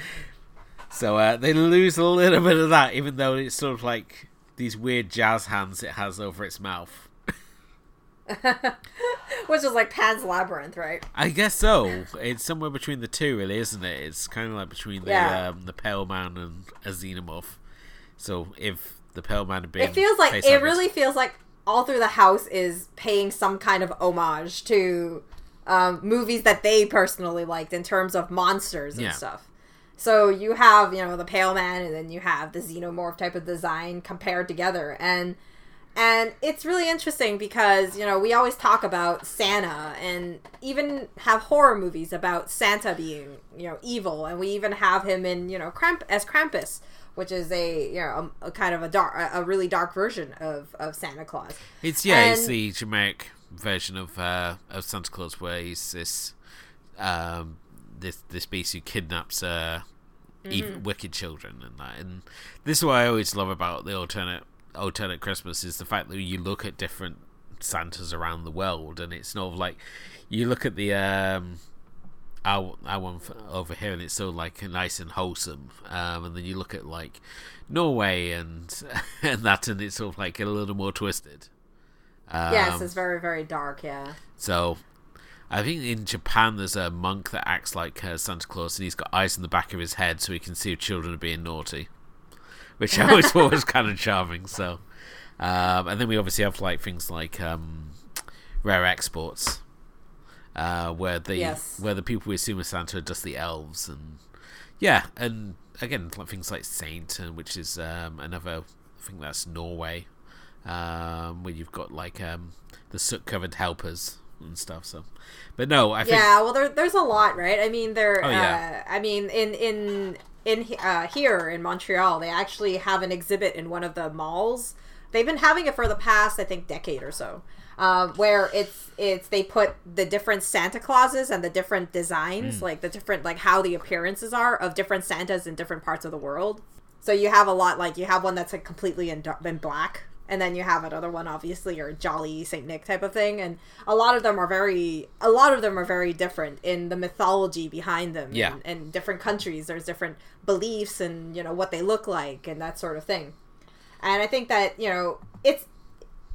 so uh, they lose a little bit of that, even though it's sort of like these weird jazz hands it has over its mouth. (laughs) Which is like Pan's Labyrinth, right? I guess so. It's somewhere between the two, really, isn't it? It's kind of like between the yeah. um, the Pale Man and a Xenomorph. So if the Pale Man being. It feels like it really feels like all through the house is paying some kind of homage to um, movies that they personally liked in terms of monsters and yeah. stuff. So you have you know the Pale Man, and then you have the xenomorph type of design compared together, and and it's really interesting because you know we always talk about Santa, and even have horror movies about Santa being you know evil, and we even have him in you know Kramp- as Krampus which is a you know a, a kind of a dark a really dark version of of Santa Claus. It's yeah, and, it's the generic version of uh, of Santa Claus where he's this um this this beast who kidnaps uh mm-hmm. evil, wicked children and that and this is what I always love about the alternate alternate Christmas is the fact that you look at different Santas around the world and it's sort of like you look at the um our, our one over here, and it's so like nice and wholesome. Um, and then you look at like Norway and (laughs) and that, and it's sort of like a little more twisted. Um, yes, it's very very dark. Yeah. So, I think in Japan there's a monk that acts like uh, Santa Claus, and he's got eyes in the back of his head, so he can see if children are being naughty, which I always thought was kind of charming. So. Um, and then we obviously have like things like um, rare exports, uh, where the Yes. where the people we assume are Santa are just the elves, and yeah, and again like things like Saint, and which is um, another. I think that's Norway, um, where you've got like um, the soot covered helpers and stuff. So, but no, I think Yeah, well, there, there's a lot, right? I mean, there. Oh, yeah. Uh, I mean, in in in uh, here in Montreal, they actually have an exhibit in one of the malls. They've been having it for the past, I think, decade or so, um, where it's it's they put the different Santa Clauses and the different designs, Hmm. like the different like how the appearances are of different Santas in different parts of the world. So you have a lot like you have one that's like completely in, in black, and then you have another one, obviously, your jolly Saint Nick type of thing, and a lot of them are very, a lot of them are very different in the mythology behind them. Yeah. and, and different countries, there's different beliefs and you know what they look like and that sort of thing. And I think that you know it's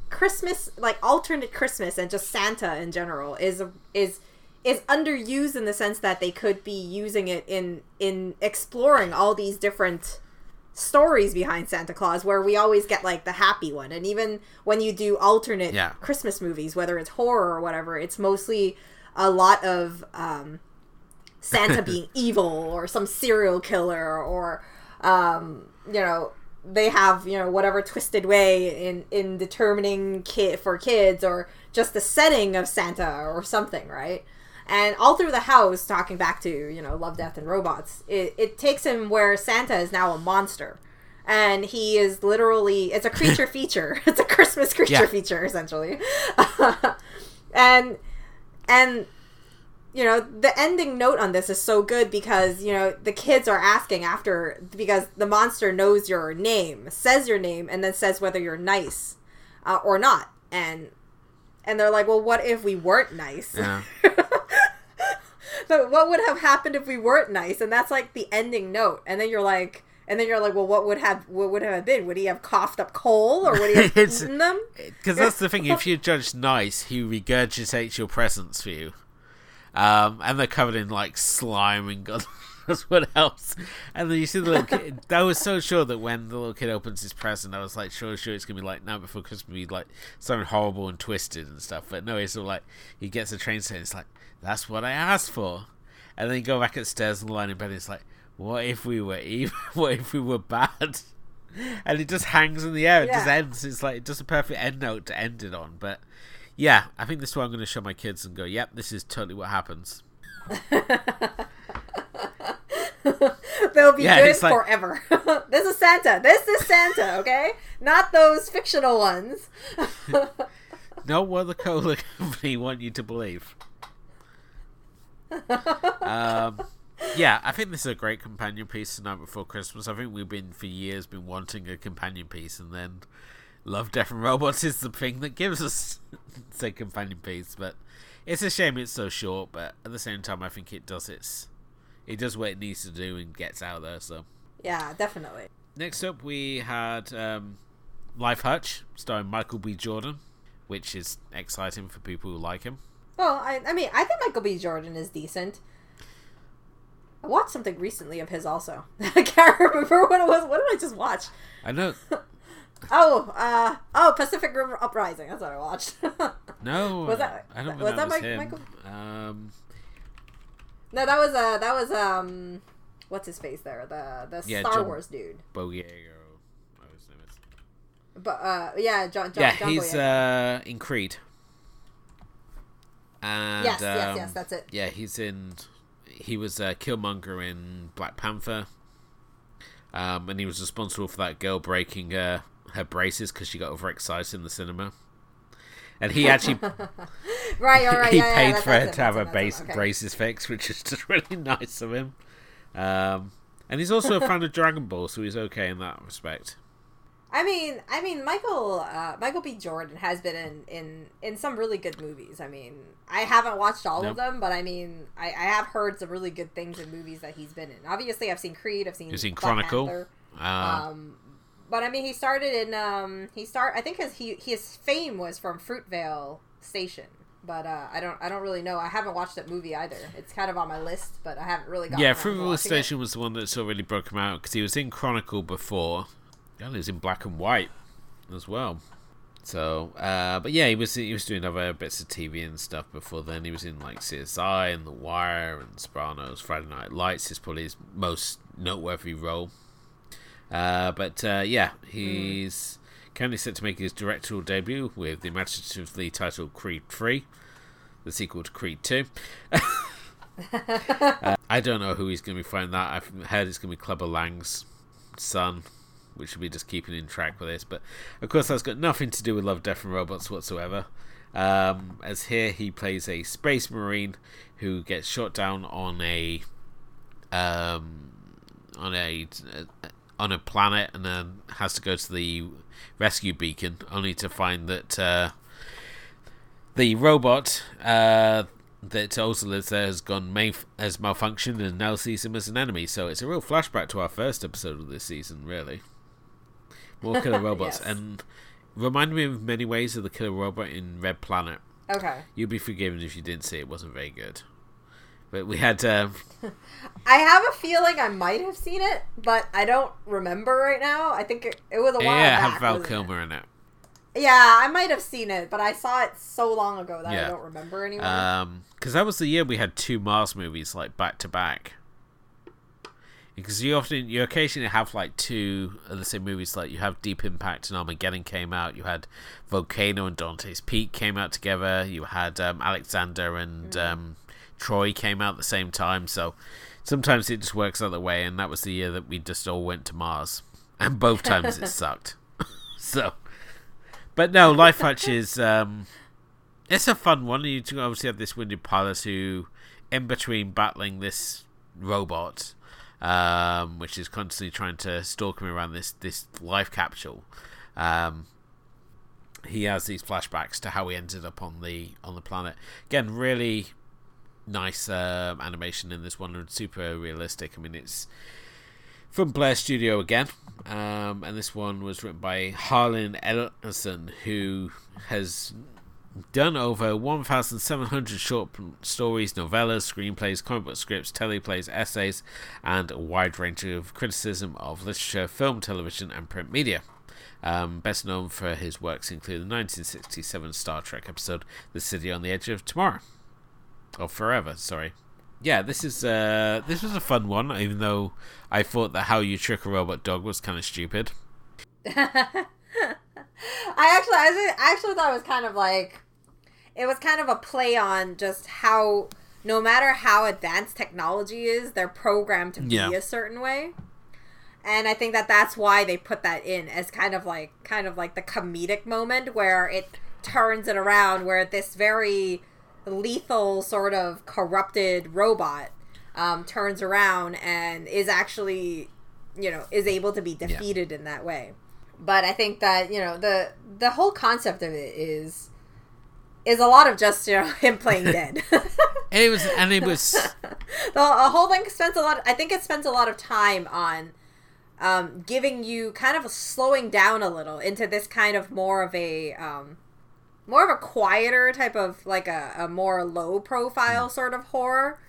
Christmas, like alternate Christmas and just Santa in general, is is is underused in the sense that they could be using it in in exploring all these different stories behind Santa Claus where we always get like the happy one and even when you do alternate Yeah. Christmas movies whether it's horror or whatever it's mostly a lot of um, Santa (laughs) being evil or some serial killer or um, you know they have you know whatever twisted way in in determining kid for kids or just the setting of Santa or something right and all through the house talking back to you know love death and robots it, it takes him where Santa is now a monster. And he is literally it's a creature (laughs) feature. (laughs) It's a Christmas creature Yeah. feature essentially. (laughs) And and you know the ending note on this is so good because you know the kids are asking after because the monster knows your name says your name and then says whether you're nice uh, or not. And and they're like well what if we weren't nice? Yeah. (laughs) so what would have happened if we weren't nice and that's like the ending note and then you're like and then you're like well what would have what would have been would he have coughed up coal or would he have (laughs) eaten them Because that's the (laughs) thing. If you judge nice, he regurgitates your presents for you, um, and they're covered in like slime and God knows what else. And then you see the little kid. I was so sure that when the little kid opens his present, I was like, sure, sure, it's gonna be like now Before Christmas, be like something horrible and twisted and stuff. But no, it's all like he gets a train set. It's like that's what I asked for, and then you go back upstairs and lie in bed. It's like, what if we were evil? (laughs) What if we were bad? (laughs) and it just hangs in the air. It just ends. It's like just a perfect end note to end it on. But yeah, I think this is what I'm going to show my kids and go, "Yep, this is totally what happens." (laughs) They'll be Yeah, good like- forever. this is Santa. This is Santa, okay? Not those fictional ones. No other cola company want you to believe. Um, yeah, I think this is a great companion piece to Night Before Christmas. I think we've been for years been wanting a companion piece, and then Love, Death, and Robots is the thing that gives us (laughs) the companion piece. But it's a shame it's so short. But at the same time, I think it does its it does what it needs to do and gets out there. So yeah, definitely. next up, we had um, Life Hutch, starring Michael B. Jordan, which is exciting for people who like him. Well, I, I mean, I think Michael B. Jordan is decent. I watched something recently of his also. (laughs) I can't remember what it was. What did I just watch? I know. (laughs) Oh, uh, oh, Pacific Rim Uprising. That's what I watched. (laughs) No, Was that- I don't was that, that was Mi- him. Michael- Um, no, that was uh, that was um, what's his face there? The the Yeah, Star John- Wars dude. Boyega. what his name. But uh, yeah, John. John Yeah, John he's Boyega. uh, in Creed. And, yes, yes, um, yes. That's it. Yeah, he's in. He was uh, Killmonger in Black Panther. Um, and he was responsible for that girl breaking uh, her braces because she got overexcited in the cinema. And he actually (laughs) Right, all right. he yeah, yeah, paid that's- for her to have her that's it, that's base, okay. braces fixed, which is (laughs) just really nice of him. Um, and he's also a fan of Dragon Ball, so he's okay in that respect. I mean, I mean, Michael uh, Michael B. Jordan has been in, in in some really good movies. I mean, I haven't watched all of them, but I mean, I, I have heard some really good things in movies that he's been in. Obviously, I've seen Creed. I've seen. Black Chronicle. Uh, Um, but I mean, he started in um, he start. I think his he his fame was from Fruitvale Station. But uh, I don't I don't really know. I haven't watched that movie either. It's kind of on my list, but I haven't really got. yeah, Fruitvale Station was the one that sort of really broke him out because he was in Chronicle before. Yeah, he was in Black and White. as well. So, uh, but yeah, he was he was doing other bits of TV and stuff before then. He was in like CSI and The Wire and Sopranos, Friday Night Lights is probably his most noteworthy role. Uh, but uh, yeah, he's mm. currently set to make his directorial debut with the imaginatively titled Creed 3, the sequel to Creed 2. (laughs) uh, I don't know who he's going to be fighting that. I've heard it's going to be Clubber Lang's son, which should be just keeping in track with this. But of course, that's got nothing to do with Love, Death, and Robots whatsoever. Um, as here, he plays a space marine who gets shot down on a um, on a, a on a planet and then has to go to the rescue beacon, only to find that uh, the robot uh, that also lives there has gone has malfunctioned and now sees him as an enemy. So it's a real flashback to our first episode of this season, really. More killer (laughs) robots yes. and remind me in many ways of the killer robot in Red Planet. Okay. You'd be forgiven if you didn't see it. it wasn't very good. But we had. Um, (laughs) I have a feeling I might have seen it, but I don't remember right now. I think it, it was a while yeah, back. Yeah, have Val Kilmer in it. Yeah, I might have seen it, but I saw it so long ago that yeah. I don't remember anymore. Um, because that was the year we had two Mars movies like back to back because you often you occasionally have like two of the same movies. Like you have deep impact and armageddon came out. You had volcano and dante's peak came out together. You had um, alexander and mm. um, troy came out at the same time. So sometimes it just works out the way. And that was the year that we just all went to mars. (laughs) And both times it sucked. (laughs) So but no life hutch is um, it's a fun one. You obviously have this wounded pilot who in between battling this robot um, which is constantly trying to stalk him around this this life capsule. Um, he has these flashbacks to how he ended up on the on the planet. Again, really nice uh, animation in this one and super realistic. I mean, it's from Blur Studio again, um, and this one was written by Harlan Ellison, who has done over 1,700 short stories, novellas, screenplays, comic book scripts, teleplays, essays, and a wide range of criticism of literature, film, television, and print media. Um, best known for his works include the 1967 Star Trek episode "The City on the Edge of Tomorrow," or Forever. Sorry. Yeah, this is uh, this was a fun one, even though I thought that how you trick a robot dog was kind of stupid. (laughs) I actually, I actually thought it was kind of like it was kind of a play on just how no matter how advanced technology is, they're programmed to be a certain way. And I think that that's why they put that in as kind of like kind of like the comedic moment where it turns it around where this very lethal sort of corrupted robot um, turns around and is actually you know is able to be defeated yeah. in that way but i think that you know the the whole concept of it is is a lot of just you know (laughs) him playing (laughs) dead. (laughs) and it was, and it was the whole thing spends a lot. I think it spends a lot of time on um, giving you kind of slowing down a little into this kind of more of a um, more of a quieter type of like a, a more low profile mm. sort of horror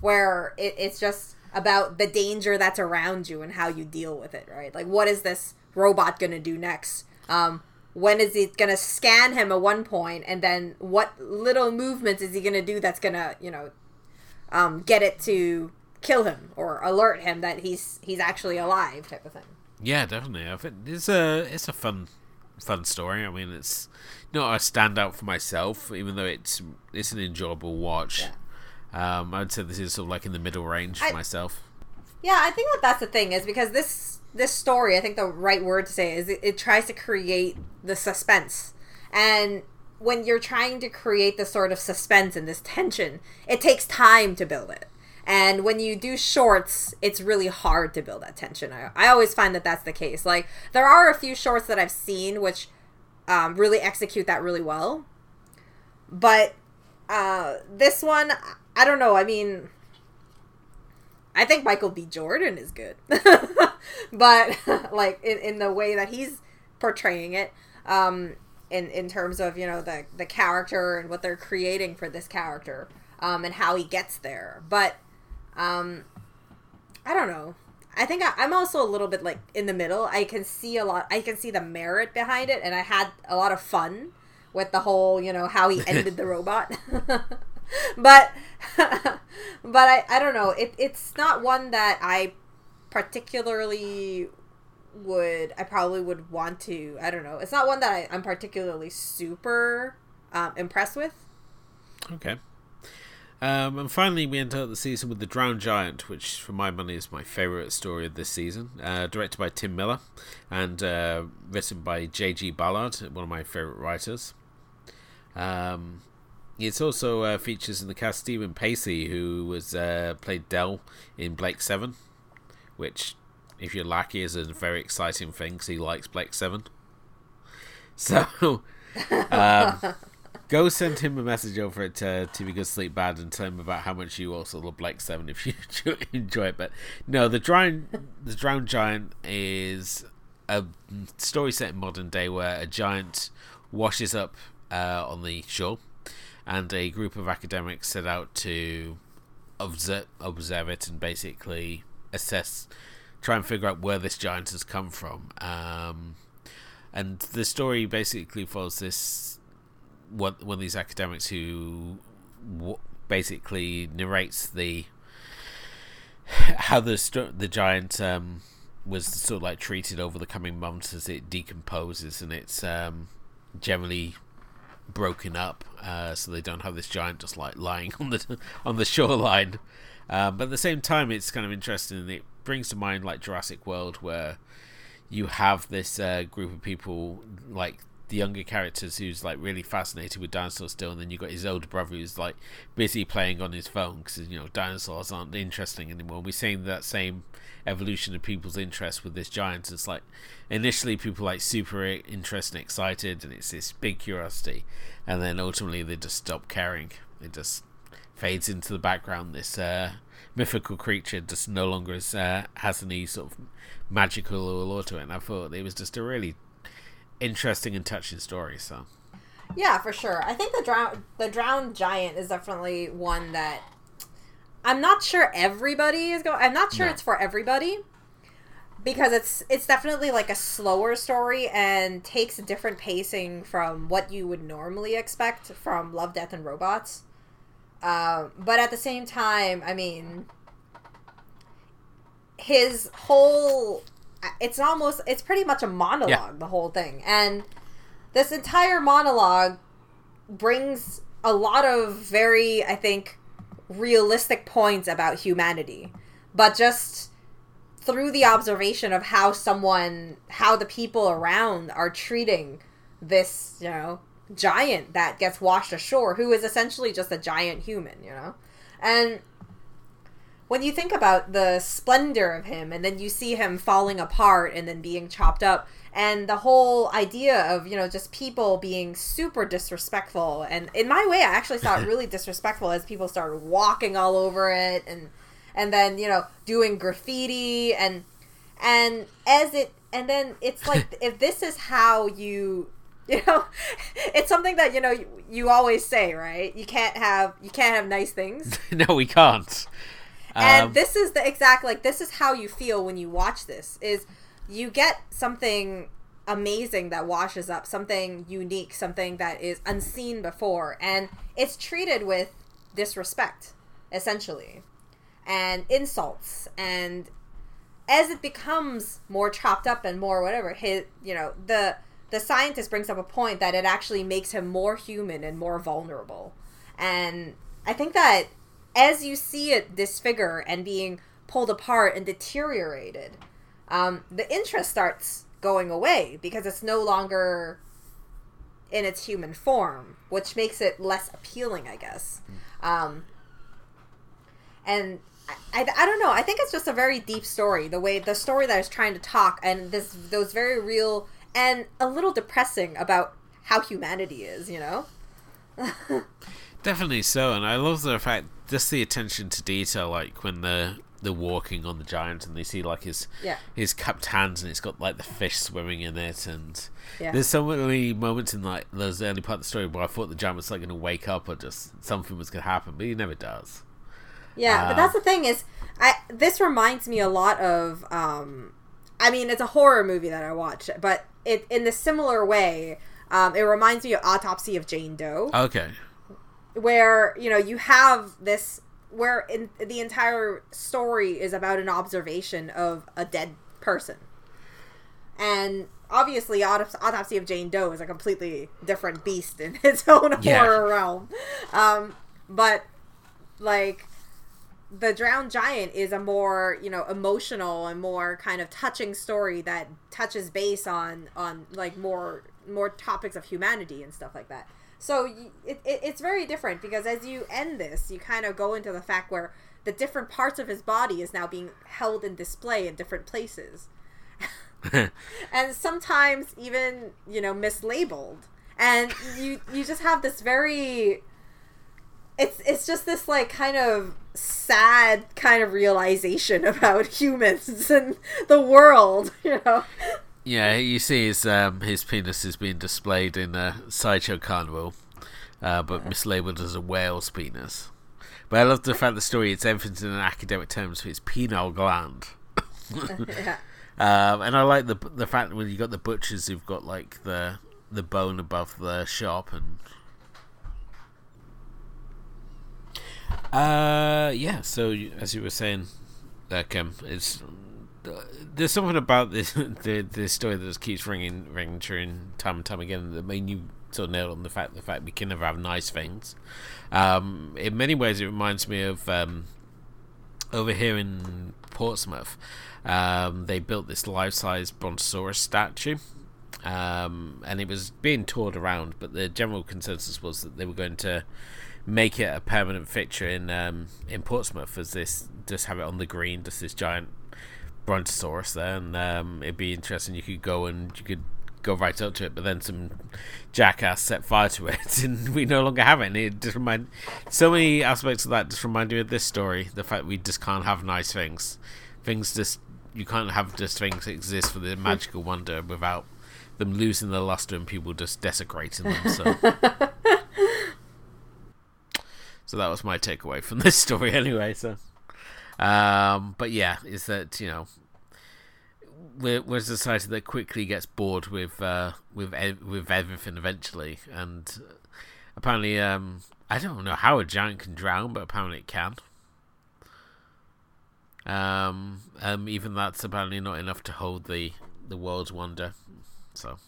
where it, it's just about the danger that's around you and how you deal with it right like what is this robot gonna do next um, when is he going to scan him at one point and then what little movements is he going to do that's going to you know um, get it to kill him or alert him that he's he's actually alive type of thing? Yeah definitely. I think it's a it's a fun fun story. I mean it's not a standout for myself even though it's it's an enjoyable watch. Yeah. um i'd say this is sort of like in the middle range for I, myself. Yeah i think that that's the thing is because this this story, I think the right word to say is it, it tries to create the suspense. And when you're trying to create this sort of suspense and this tension, it takes time to build it. And when you do shorts, it's really hard to build that tension. I, I always find that that's the case. Like, there are a few shorts that I've seen which um, really execute that really well. But uh, this one, I don't know. I mean, I think Michael B. Jordan is good, (laughs) but (laughs) like in, in the way that he's portraying it, um, in in terms of you know the the character and what they're creating for this character, um, and how he gets there. But, um, I don't know. I think I, I'm also a little bit like in the middle. I can see a lot. I can see the merit behind it, and I had a lot of fun with the whole, you know, how he ended the (laughs) robot. (laughs) but (laughs) but I, I don't know. It, it's not one that I particularly would I probably would want to I don't know. It's not one that I, I'm particularly super um, impressed with. Okay. Um, and finally, we enter the season with The Drowned Giant, which, for my money, is my favourite story of this season. Uh, directed by Tim Miller and uh, written by J.G. Ballard, one of my favourite writers. Um, it also uh, features in the cast Steven Pacey, who was uh, played Del in Blake Seven, which, if you're lucky, is a very exciting thing because he likes Blake Seven. (laughs) So, um, go send him a message over at uh, TV Good Sleep Bad and tell him about how much you also love Blake Seven if (laughs) you enjoy it. But no, the drowned the drowned giant is a story set in modern day where a giant washes up uh, on the shore, and a group of academics set out to observe observe it and basically assess, try and figure out where this giant has come from. Um, and the story basically follows this one one of these academics who w- basically narrates the how the the giant um, was sort of like treated over the coming months as it decomposes and it's um, generally broken up, uh, so they don't have this giant just like lying (laughs) on the on the shoreline. Um, but at the same time, it's kind of interesting. It brings to mind like Jurassic World, where you have this uh, group of people like the younger characters who's like really fascinated with dinosaurs still, and then you've got his older brother who's like busy playing on his phone because you know dinosaurs aren't interesting anymore. We're seeing that same evolution of people's interest with this giant. It's like initially people like super interested and excited, and it's this big curiosity, and then ultimately they just stop caring. It just fades into the background. This uh, mythical creature just no longer is, uh, has any sort of magical allure to it. And I thought it was just a really interesting and touching story. So. Yeah, for sure. I think the drown the drowned giant is definitely one that I'm not sure everybody is going. I'm not sure no. it's for everybody because it's it's definitely like a slower story and takes a different pacing from what you would normally expect from Love, Death, and Robots. Uh, but at the same time, I mean, his whole it's almost it's pretty much a monologue yeah. the whole thing and this entire monologue brings a lot of very i think realistic points about humanity, but just through the observation of how someone, how the people around are treating this, you know, giant that gets washed ashore, who is essentially just a giant human, you know? And when you think about the splendor of him and then you see him falling apart and then being chopped up and the whole idea of you know just people being super disrespectful and in my way i actually saw it (laughs) really disrespectful as people started walking all over it and and then you know doing graffiti and and as it and then it's (laughs) like if this is how you (laughs) you know it's something that you know you, you always say right? You can't have you can't have nice things. (laughs) No we can't. And um, this is the exact like this is how you feel when you watch this is you get something amazing that washes up something unique something that is unseen before and it's treated with disrespect essentially and insults. And as it becomes more chopped up and more whatever his you know the the scientist brings up a point that it actually makes him more human and more vulnerable. And i think that as you see it disfigure and being pulled apart and deteriorated um, the interest starts going away because it's no longer in its human form, which makes it less appealing, I guess. Um, and I, I, I, don't know. I think it's just a very deep story. The way the story that I was trying to talk, and this those very real and a little depressing about how humanity is. You know. (laughs) Definitely so, and I love the fact just the attention to detail, like when the the walking on the giant and they see like his yeah. his cupped hands and it's got like the fish swimming in it and yeah. there's so many moments in like those early part of the story where I thought the giant was like going to wake up or just something was going to happen but he never does. Yeah, um, but that's the thing is I this reminds me a lot of um I mean it's a horror movie that I watched, but it in the similar way, um, it reminds me of Autopsy of Jane Doe. Okay. Where, you know, you have this where in the entire story is about an observation of a dead person. And obviously Autopsy of Jane Doe is a completely different beast in (laughs) its own Yeah. horror realm. Um, but like the drowned giant is a more you know emotional and more kind of touching story that touches base on on like more more topics of humanity and stuff like that. So it, it, it's very different because as you end this you kind of go into the fact where the different parts of his body is now being held in display in different places. (laughs) And sometimes even you know mislabeled. And you you just have this very it's it's just this like kind of sad kind of realization (laughs) about humans and the world (laughs) you know Yeah, you see his um, his penis is being displayed in a sideshow carnival, uh, but mislabeled as a whale's penis. But I love the fact the story it's emphasized in academic terms for its penile gland. (laughs) yeah Um, and I like the the fact that when you got the butchers who've got like the the bone above the shop and uh yeah so as you were saying like um it's there's something about this (laughs) the this story that just keeps ringing ringing true time and time again that made you sort of nail on the fact the fact we can never have nice things um in many ways it reminds me of um over here in Portsmouth, um, they built this life-size brontosaurus statue, um, and it was being toured around. But the general consensus was that they were going to make it a permanent fixture in um, in Portsmouth, as this just have it on the green, just this giant brontosaurus there, and um, it'd be interesting. You could go and you could go right up to it, but then some jackass set fire to it, (laughs) and we no longer have it. And it just remind so many aspects of that just remind me of this story. The fact we just can't have nice things, things just you can't have just things exist for the magical wonder without them losing their luster and people just desecrating them. So. (laughs) So that was my takeaway from (laughs) this story, anyway. So, um, but yeah, is that you know we're, we're a society that quickly gets bored with uh, with with everything eventually, and apparently, um, I don't know how a giant can drown, but apparently it can. Um, um, even that's apparently not enough to hold the the world's wonder. So,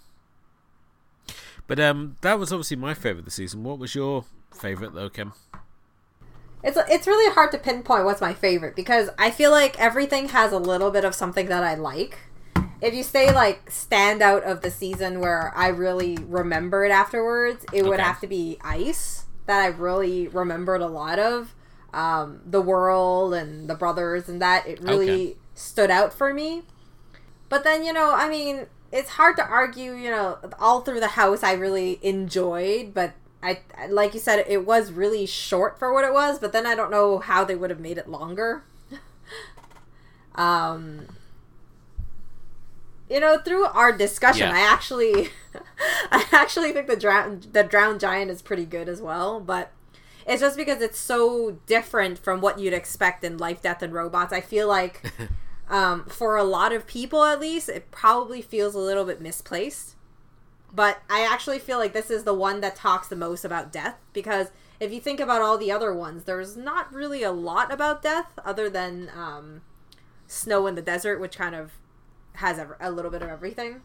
but um, that was obviously my favorite this season. What was your favorite though, Kim? It's it's really hard to pinpoint what's my favorite because I feel like everything has a little bit of something that I like. If you say like standout of the season where I really remember it afterwards, it would Okay. have to be Ice that I really remembered a lot of. Um, the world and the brothers and that it really Okay. stood out for me. But then you know, I mean, it's hard to argue. You know, all through the house, I really enjoyed, but I like you said, it was really short for what it was. But then I don't know how they would have made it longer. (laughs) um, you know, through our discussion, Yeah. I actually, (laughs) I actually think the drown the drowned giant is pretty good as well, but. It's just because it's so different from what you'd expect in Love, Death, and Robots. I feel like (laughs) um, for a lot of people at least it probably feels a little bit misplaced but i actually feel like this is the one that talks the most about death because if you think about all the other ones there's not really a lot about death other than um, snow in the desert which kind of has a little bit of everything.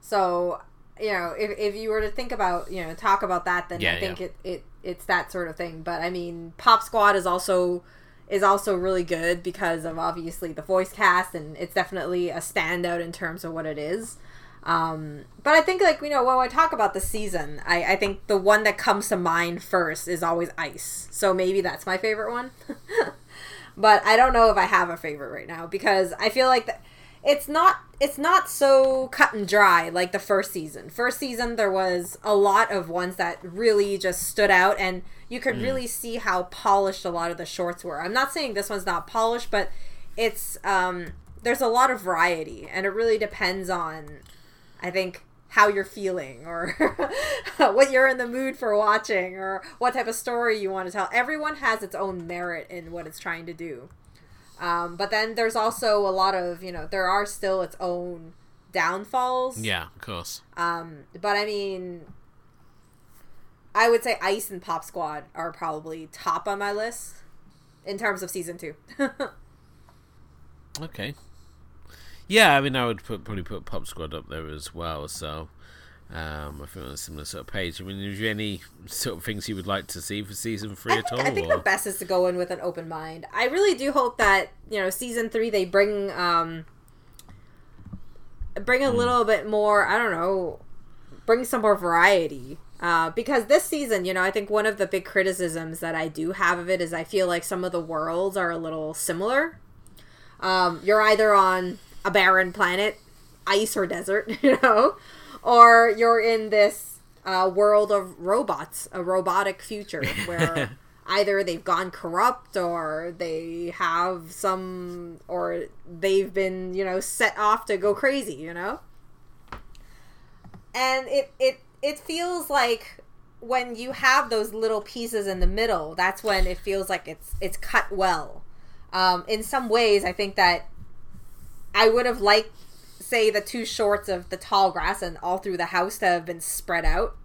So you know if, if you were to think about you know talk about that then Yeah, i think yeah. it, it it's that sort of thing. But i mean pop squad is also is also really good because of obviously the voice cast and it's definitely a standout in terms of what it is um, but i think like you know when i talk about the season I, I think the one that comes to mind first is always ice so maybe that's my favorite one (laughs) but i don't know if i have a favorite right now because i feel like it's not it's not so cut and dry like the first season. First season there was a lot of ones that really just stood out and you could really see how polished a lot of the shorts were. I'm not saying this one's not polished, but it's um there's a lot of variety and it really depends on I think how you're feeling or (laughs) what you're in the mood for watching or what type of story you want to tell. Everyone has its own merit in what it's trying to do. Um, but then there's also a lot of, you know, there are still its own downfalls. Yeah, of course. Um, but I mean, I would say Ice and Pop Squad are probably top on my list in terms of season two. (laughs) okay. Yeah, I mean, I would put, probably put Pop Squad up there as well. So, um, I think on a similar sort of page. I mean, is there any sort of things you would like to see for season three I at think, all? I think or? the best is to go in with an open mind. I really do hope that you know season three they bring um bring a Hmm. little bit more. I don't know, bring some more variety. Uh, because this season, you know, I think one of the big criticisms that I do have of it is I feel like some of the worlds are a little similar. Um, you're either on a barren planet, ice or desert, (laughs) you know, or you're in this uh, world of robots, a robotic future (laughs) where either they've gone corrupt or they have some, or they've been, you know, set off to go crazy, you know? And it, it, it feels like when you have those little pieces in the middle, that's when it feels like it's it's cut well. Um, in some ways, I think that I would have liked, say, the two shorts of the tall grass and all through the house to have been spread out,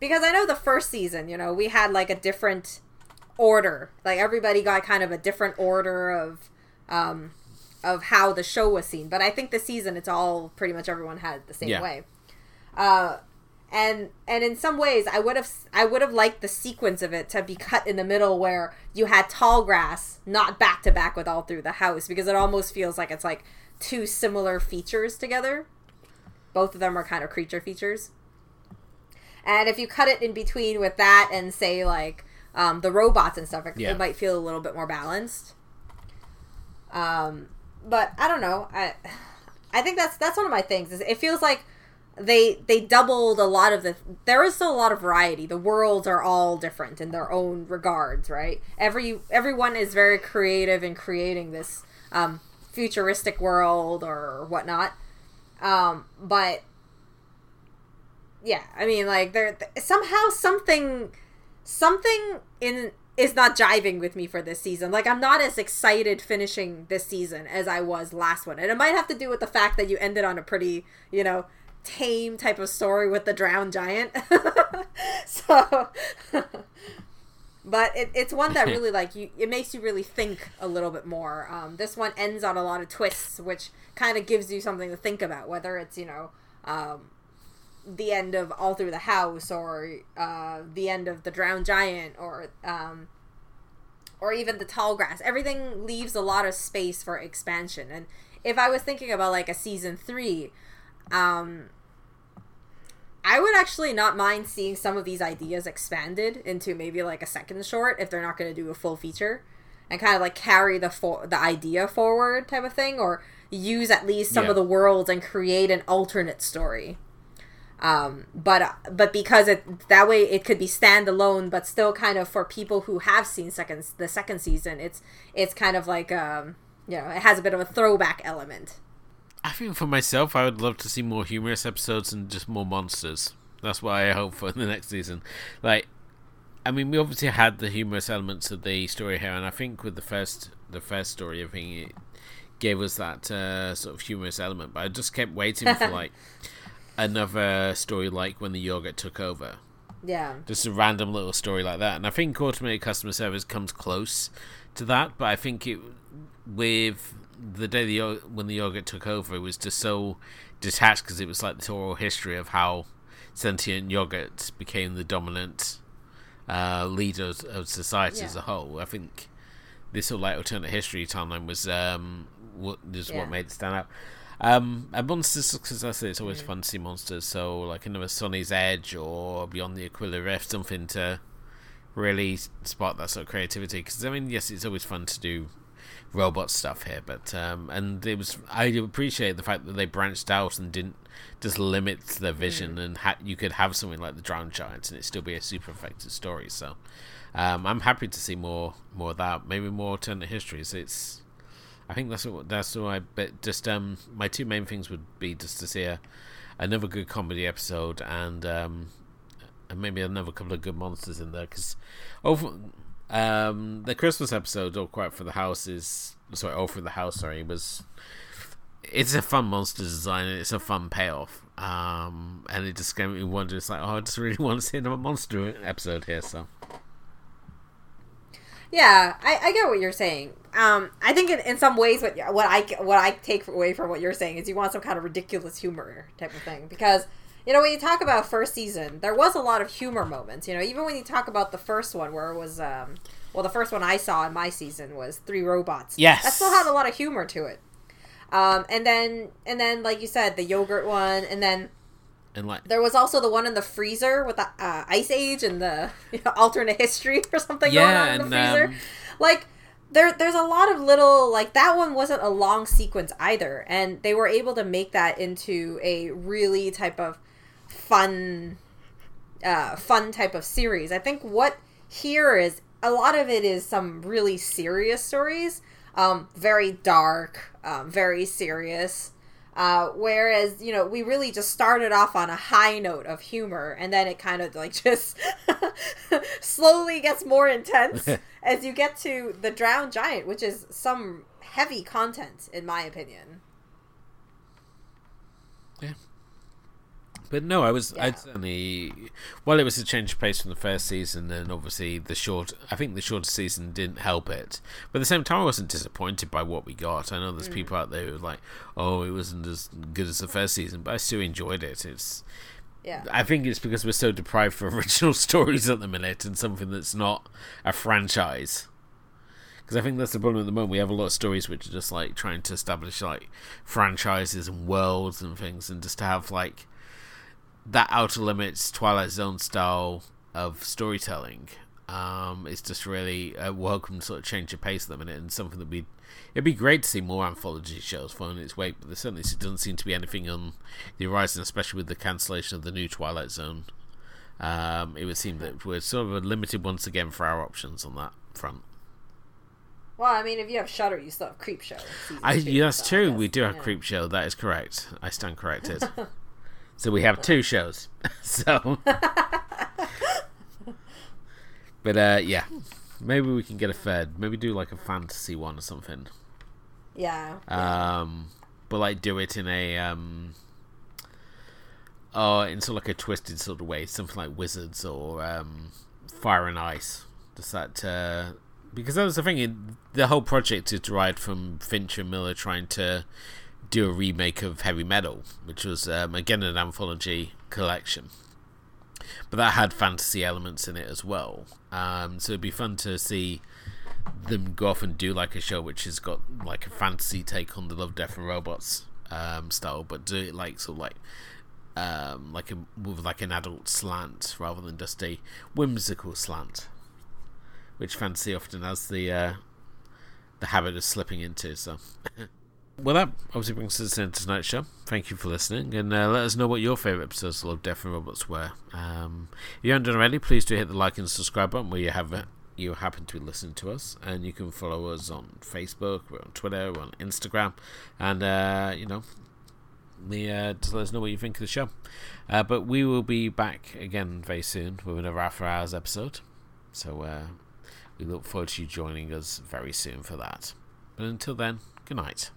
because I know the first season, you know, we had like a different order, like everybody got kind of a different order of um, of how the show was seen. But I think this season, it's all pretty much everyone had it the same Yeah. way. Uh, and and in some ways i would have i would have liked the sequence of it to be cut in the middle where you had tall grass not back to back with all through the house because it almost feels like it's like two similar features together. Both of them are kind of creature features. And if you cut it in between with that and say like um, the robots and stuff it, Yeah. it might feel a little bit more balanced. Um, but i don't know. I i think that's that's one of my things is it feels like they they doubled a lot of the there is still a lot of variety. The worlds are all different in their own regards right? Every everyone is very creative in creating this um, futuristic world or whatnot. Um, but yeah i mean like there somehow something something in is not jiving with me for this season. Like i'm not as excited finishing this season as i was last one. And it might have to do with the fact that you ended on a pretty you know tame type of story with the drowned giant. (laughs) So (laughs) but it, it's one that (laughs) really like you it makes you really think a little bit more. Um, this one ends on a lot of twists which kind of gives you something to think about whether it's you know um, the end of all through the house or uh, the end of the drowned giant or um, or even the tall grass. Everything leaves a lot of space for expansion. And if i was thinking about like a season three um, I would actually not mind seeing some of these ideas expanded into maybe like a second short if they're not going to do a full feature, and kind of like carry the for- the idea forward type of thing, or use at least some Yeah. of the worlds and create an alternate story. Um, but but because it that way it could be standalone, but still kind of for people who have seen second the second season, it's it's kind of like um, you know it has a bit of a throwback element. I think for myself, I would love to see more humorous episodes and just more monsters. That's what I hope for in (laughs) the next season. Like, I mean, we obviously had the humorous elements of the story here, and I think with the first the first story, I think it gave us that uh, sort of humorous element. But I just kept waiting for (laughs) like another story, like when the yogurt took over. Yeah. Just a random little story like that, and I think automated customer service comes close to that. But I think it with the day the when the yogurt took over, it was just so detached because it was like the oral history of how sentient yogurt became the dominant uh, leader of- society as a whole. I think this sort of like alternate history timeline was um what is Yeah. what made it stand out. Um, and monsters, because I say it's always Mm. fun to see monsters. So like another Sonny's Edge or Beyond the Aquila Rift, something to really spark that sort of creativity. Because I mean, yes, it's always fun to do robot stuff here, but um, and it was I appreciate the fact that they branched out and didn't just limit their vision, and ha- you could have something like the Drowned Giants and it still be a super effective story. So um, I'm happy to see more more of that. Maybe more alternate histories. It's I think that's what that's what I but just um my two main things would be just to see a another good comedy episode, and um, and maybe another couple of good monsters in there because over um, the Christmas episode, "All Quiet for the House" is sorry, "All for the House." Sorry, was it's a fun monster design it's a fun payoff. Um, and it just gave me wonder. It's like, oh, I just really (laughs) want to see another monster episode here. So yeah, I, I get what you're saying. Um, I think in, in some ways, what what I what I take away from what you're saying is you want some kind of ridiculous humor type of thing because you know when you talk about first season, there was a lot of humor moments. You know, even when you talk about the first one where it was um, well, the first one I saw in my season was three robots. Yes, that still had a lot of humor to it. Um, and then and then like you said, the yogurt one, and then and like there was also the one in the freezer with the uh, ice age and the you know, alternate history or something Yeah, going on in the and, freezer. um, like there, there's a lot of little like that one wasn't a long sequence either, and they were able to make that into a really type of fun, uh, fun type of series. I think what here is a lot of it is some really serious stories, um, very dark, um, very serious. Uh, whereas you know we really just started off on a high note of humor, and then it kind of like (laughs) just slowly gets more intense (laughs) as you get to the drowned giant, which is some heavy content in my opinion. But no, I was. Yeah. I'd certainly. Well, it was a change of pace from the first season, and obviously the short. I think the shorter season didn't help it. But at the same time, I wasn't disappointed by what we got. I know there's mm. people out there who are like, "Oh, it wasn't as good as the first season," but I still enjoyed it. It's. Yeah. I think it's because we're so deprived for (laughs) original stories at the minute, and something that's not a franchise. Because I think that's the problem at the moment. We have a lot of stories which are just like trying to establish like franchises and worlds and things, and just to have like that Outer Limits Twilight Zone style of storytelling um, is just really a welcome sort of change of pace at the minute, and something that we it'd be great to see more anthology shows following its way. But there certainly doesn't seem to be anything on the horizon, especially with the cancellation of the new Twilight Zone. Um, it would seem that we're sort of limited once again for our options on that front. Well, I mean, if you have Shudder, you still have Creepshow. I, two, yeah, that's so true. We do have yeah. Creepshow. That is correct. I stand corrected. (laughs) so we have two shows. (laughs) so, but uh, yeah, maybe we can get a third. Maybe do like a fantasy one or something. Yeah. Um, but like do it in a um, oh, in sort of like a twisted sort of way, something like Wizards or um, Fire and Ice. Just that uh, because that was the thing. It, the whole project is derived from Fincher and Miller trying to do a remake of Heavy Metal, which was um, again an anthology collection. But that had fantasy elements in it as well. Um, so it'd be fun to see them go off and do like a show which has got like a fantasy take on the Love, Death and Robots um, style, but do it like sort of like um, like a, with like an adult slant rather than just a whimsical slant, which fantasy often has the uh, the habit of slipping into. So. (laughs) Well, that obviously brings us to the end of tonight's show. Thank you for listening, and uh, let us know what your favourite episodes of Death and Robots were. Um, if you haven't done already, please do hit the like and subscribe button where you have it. You happen to be listening to us, and you can follow us on Facebook, we're on Twitter, we're on Instagram, and uh, you know, uh, just let us know what you think of the show. Uh, but we will be back again very soon with another After Hours episode. So uh, we look forward to you joining us very soon for that. But until then, good night.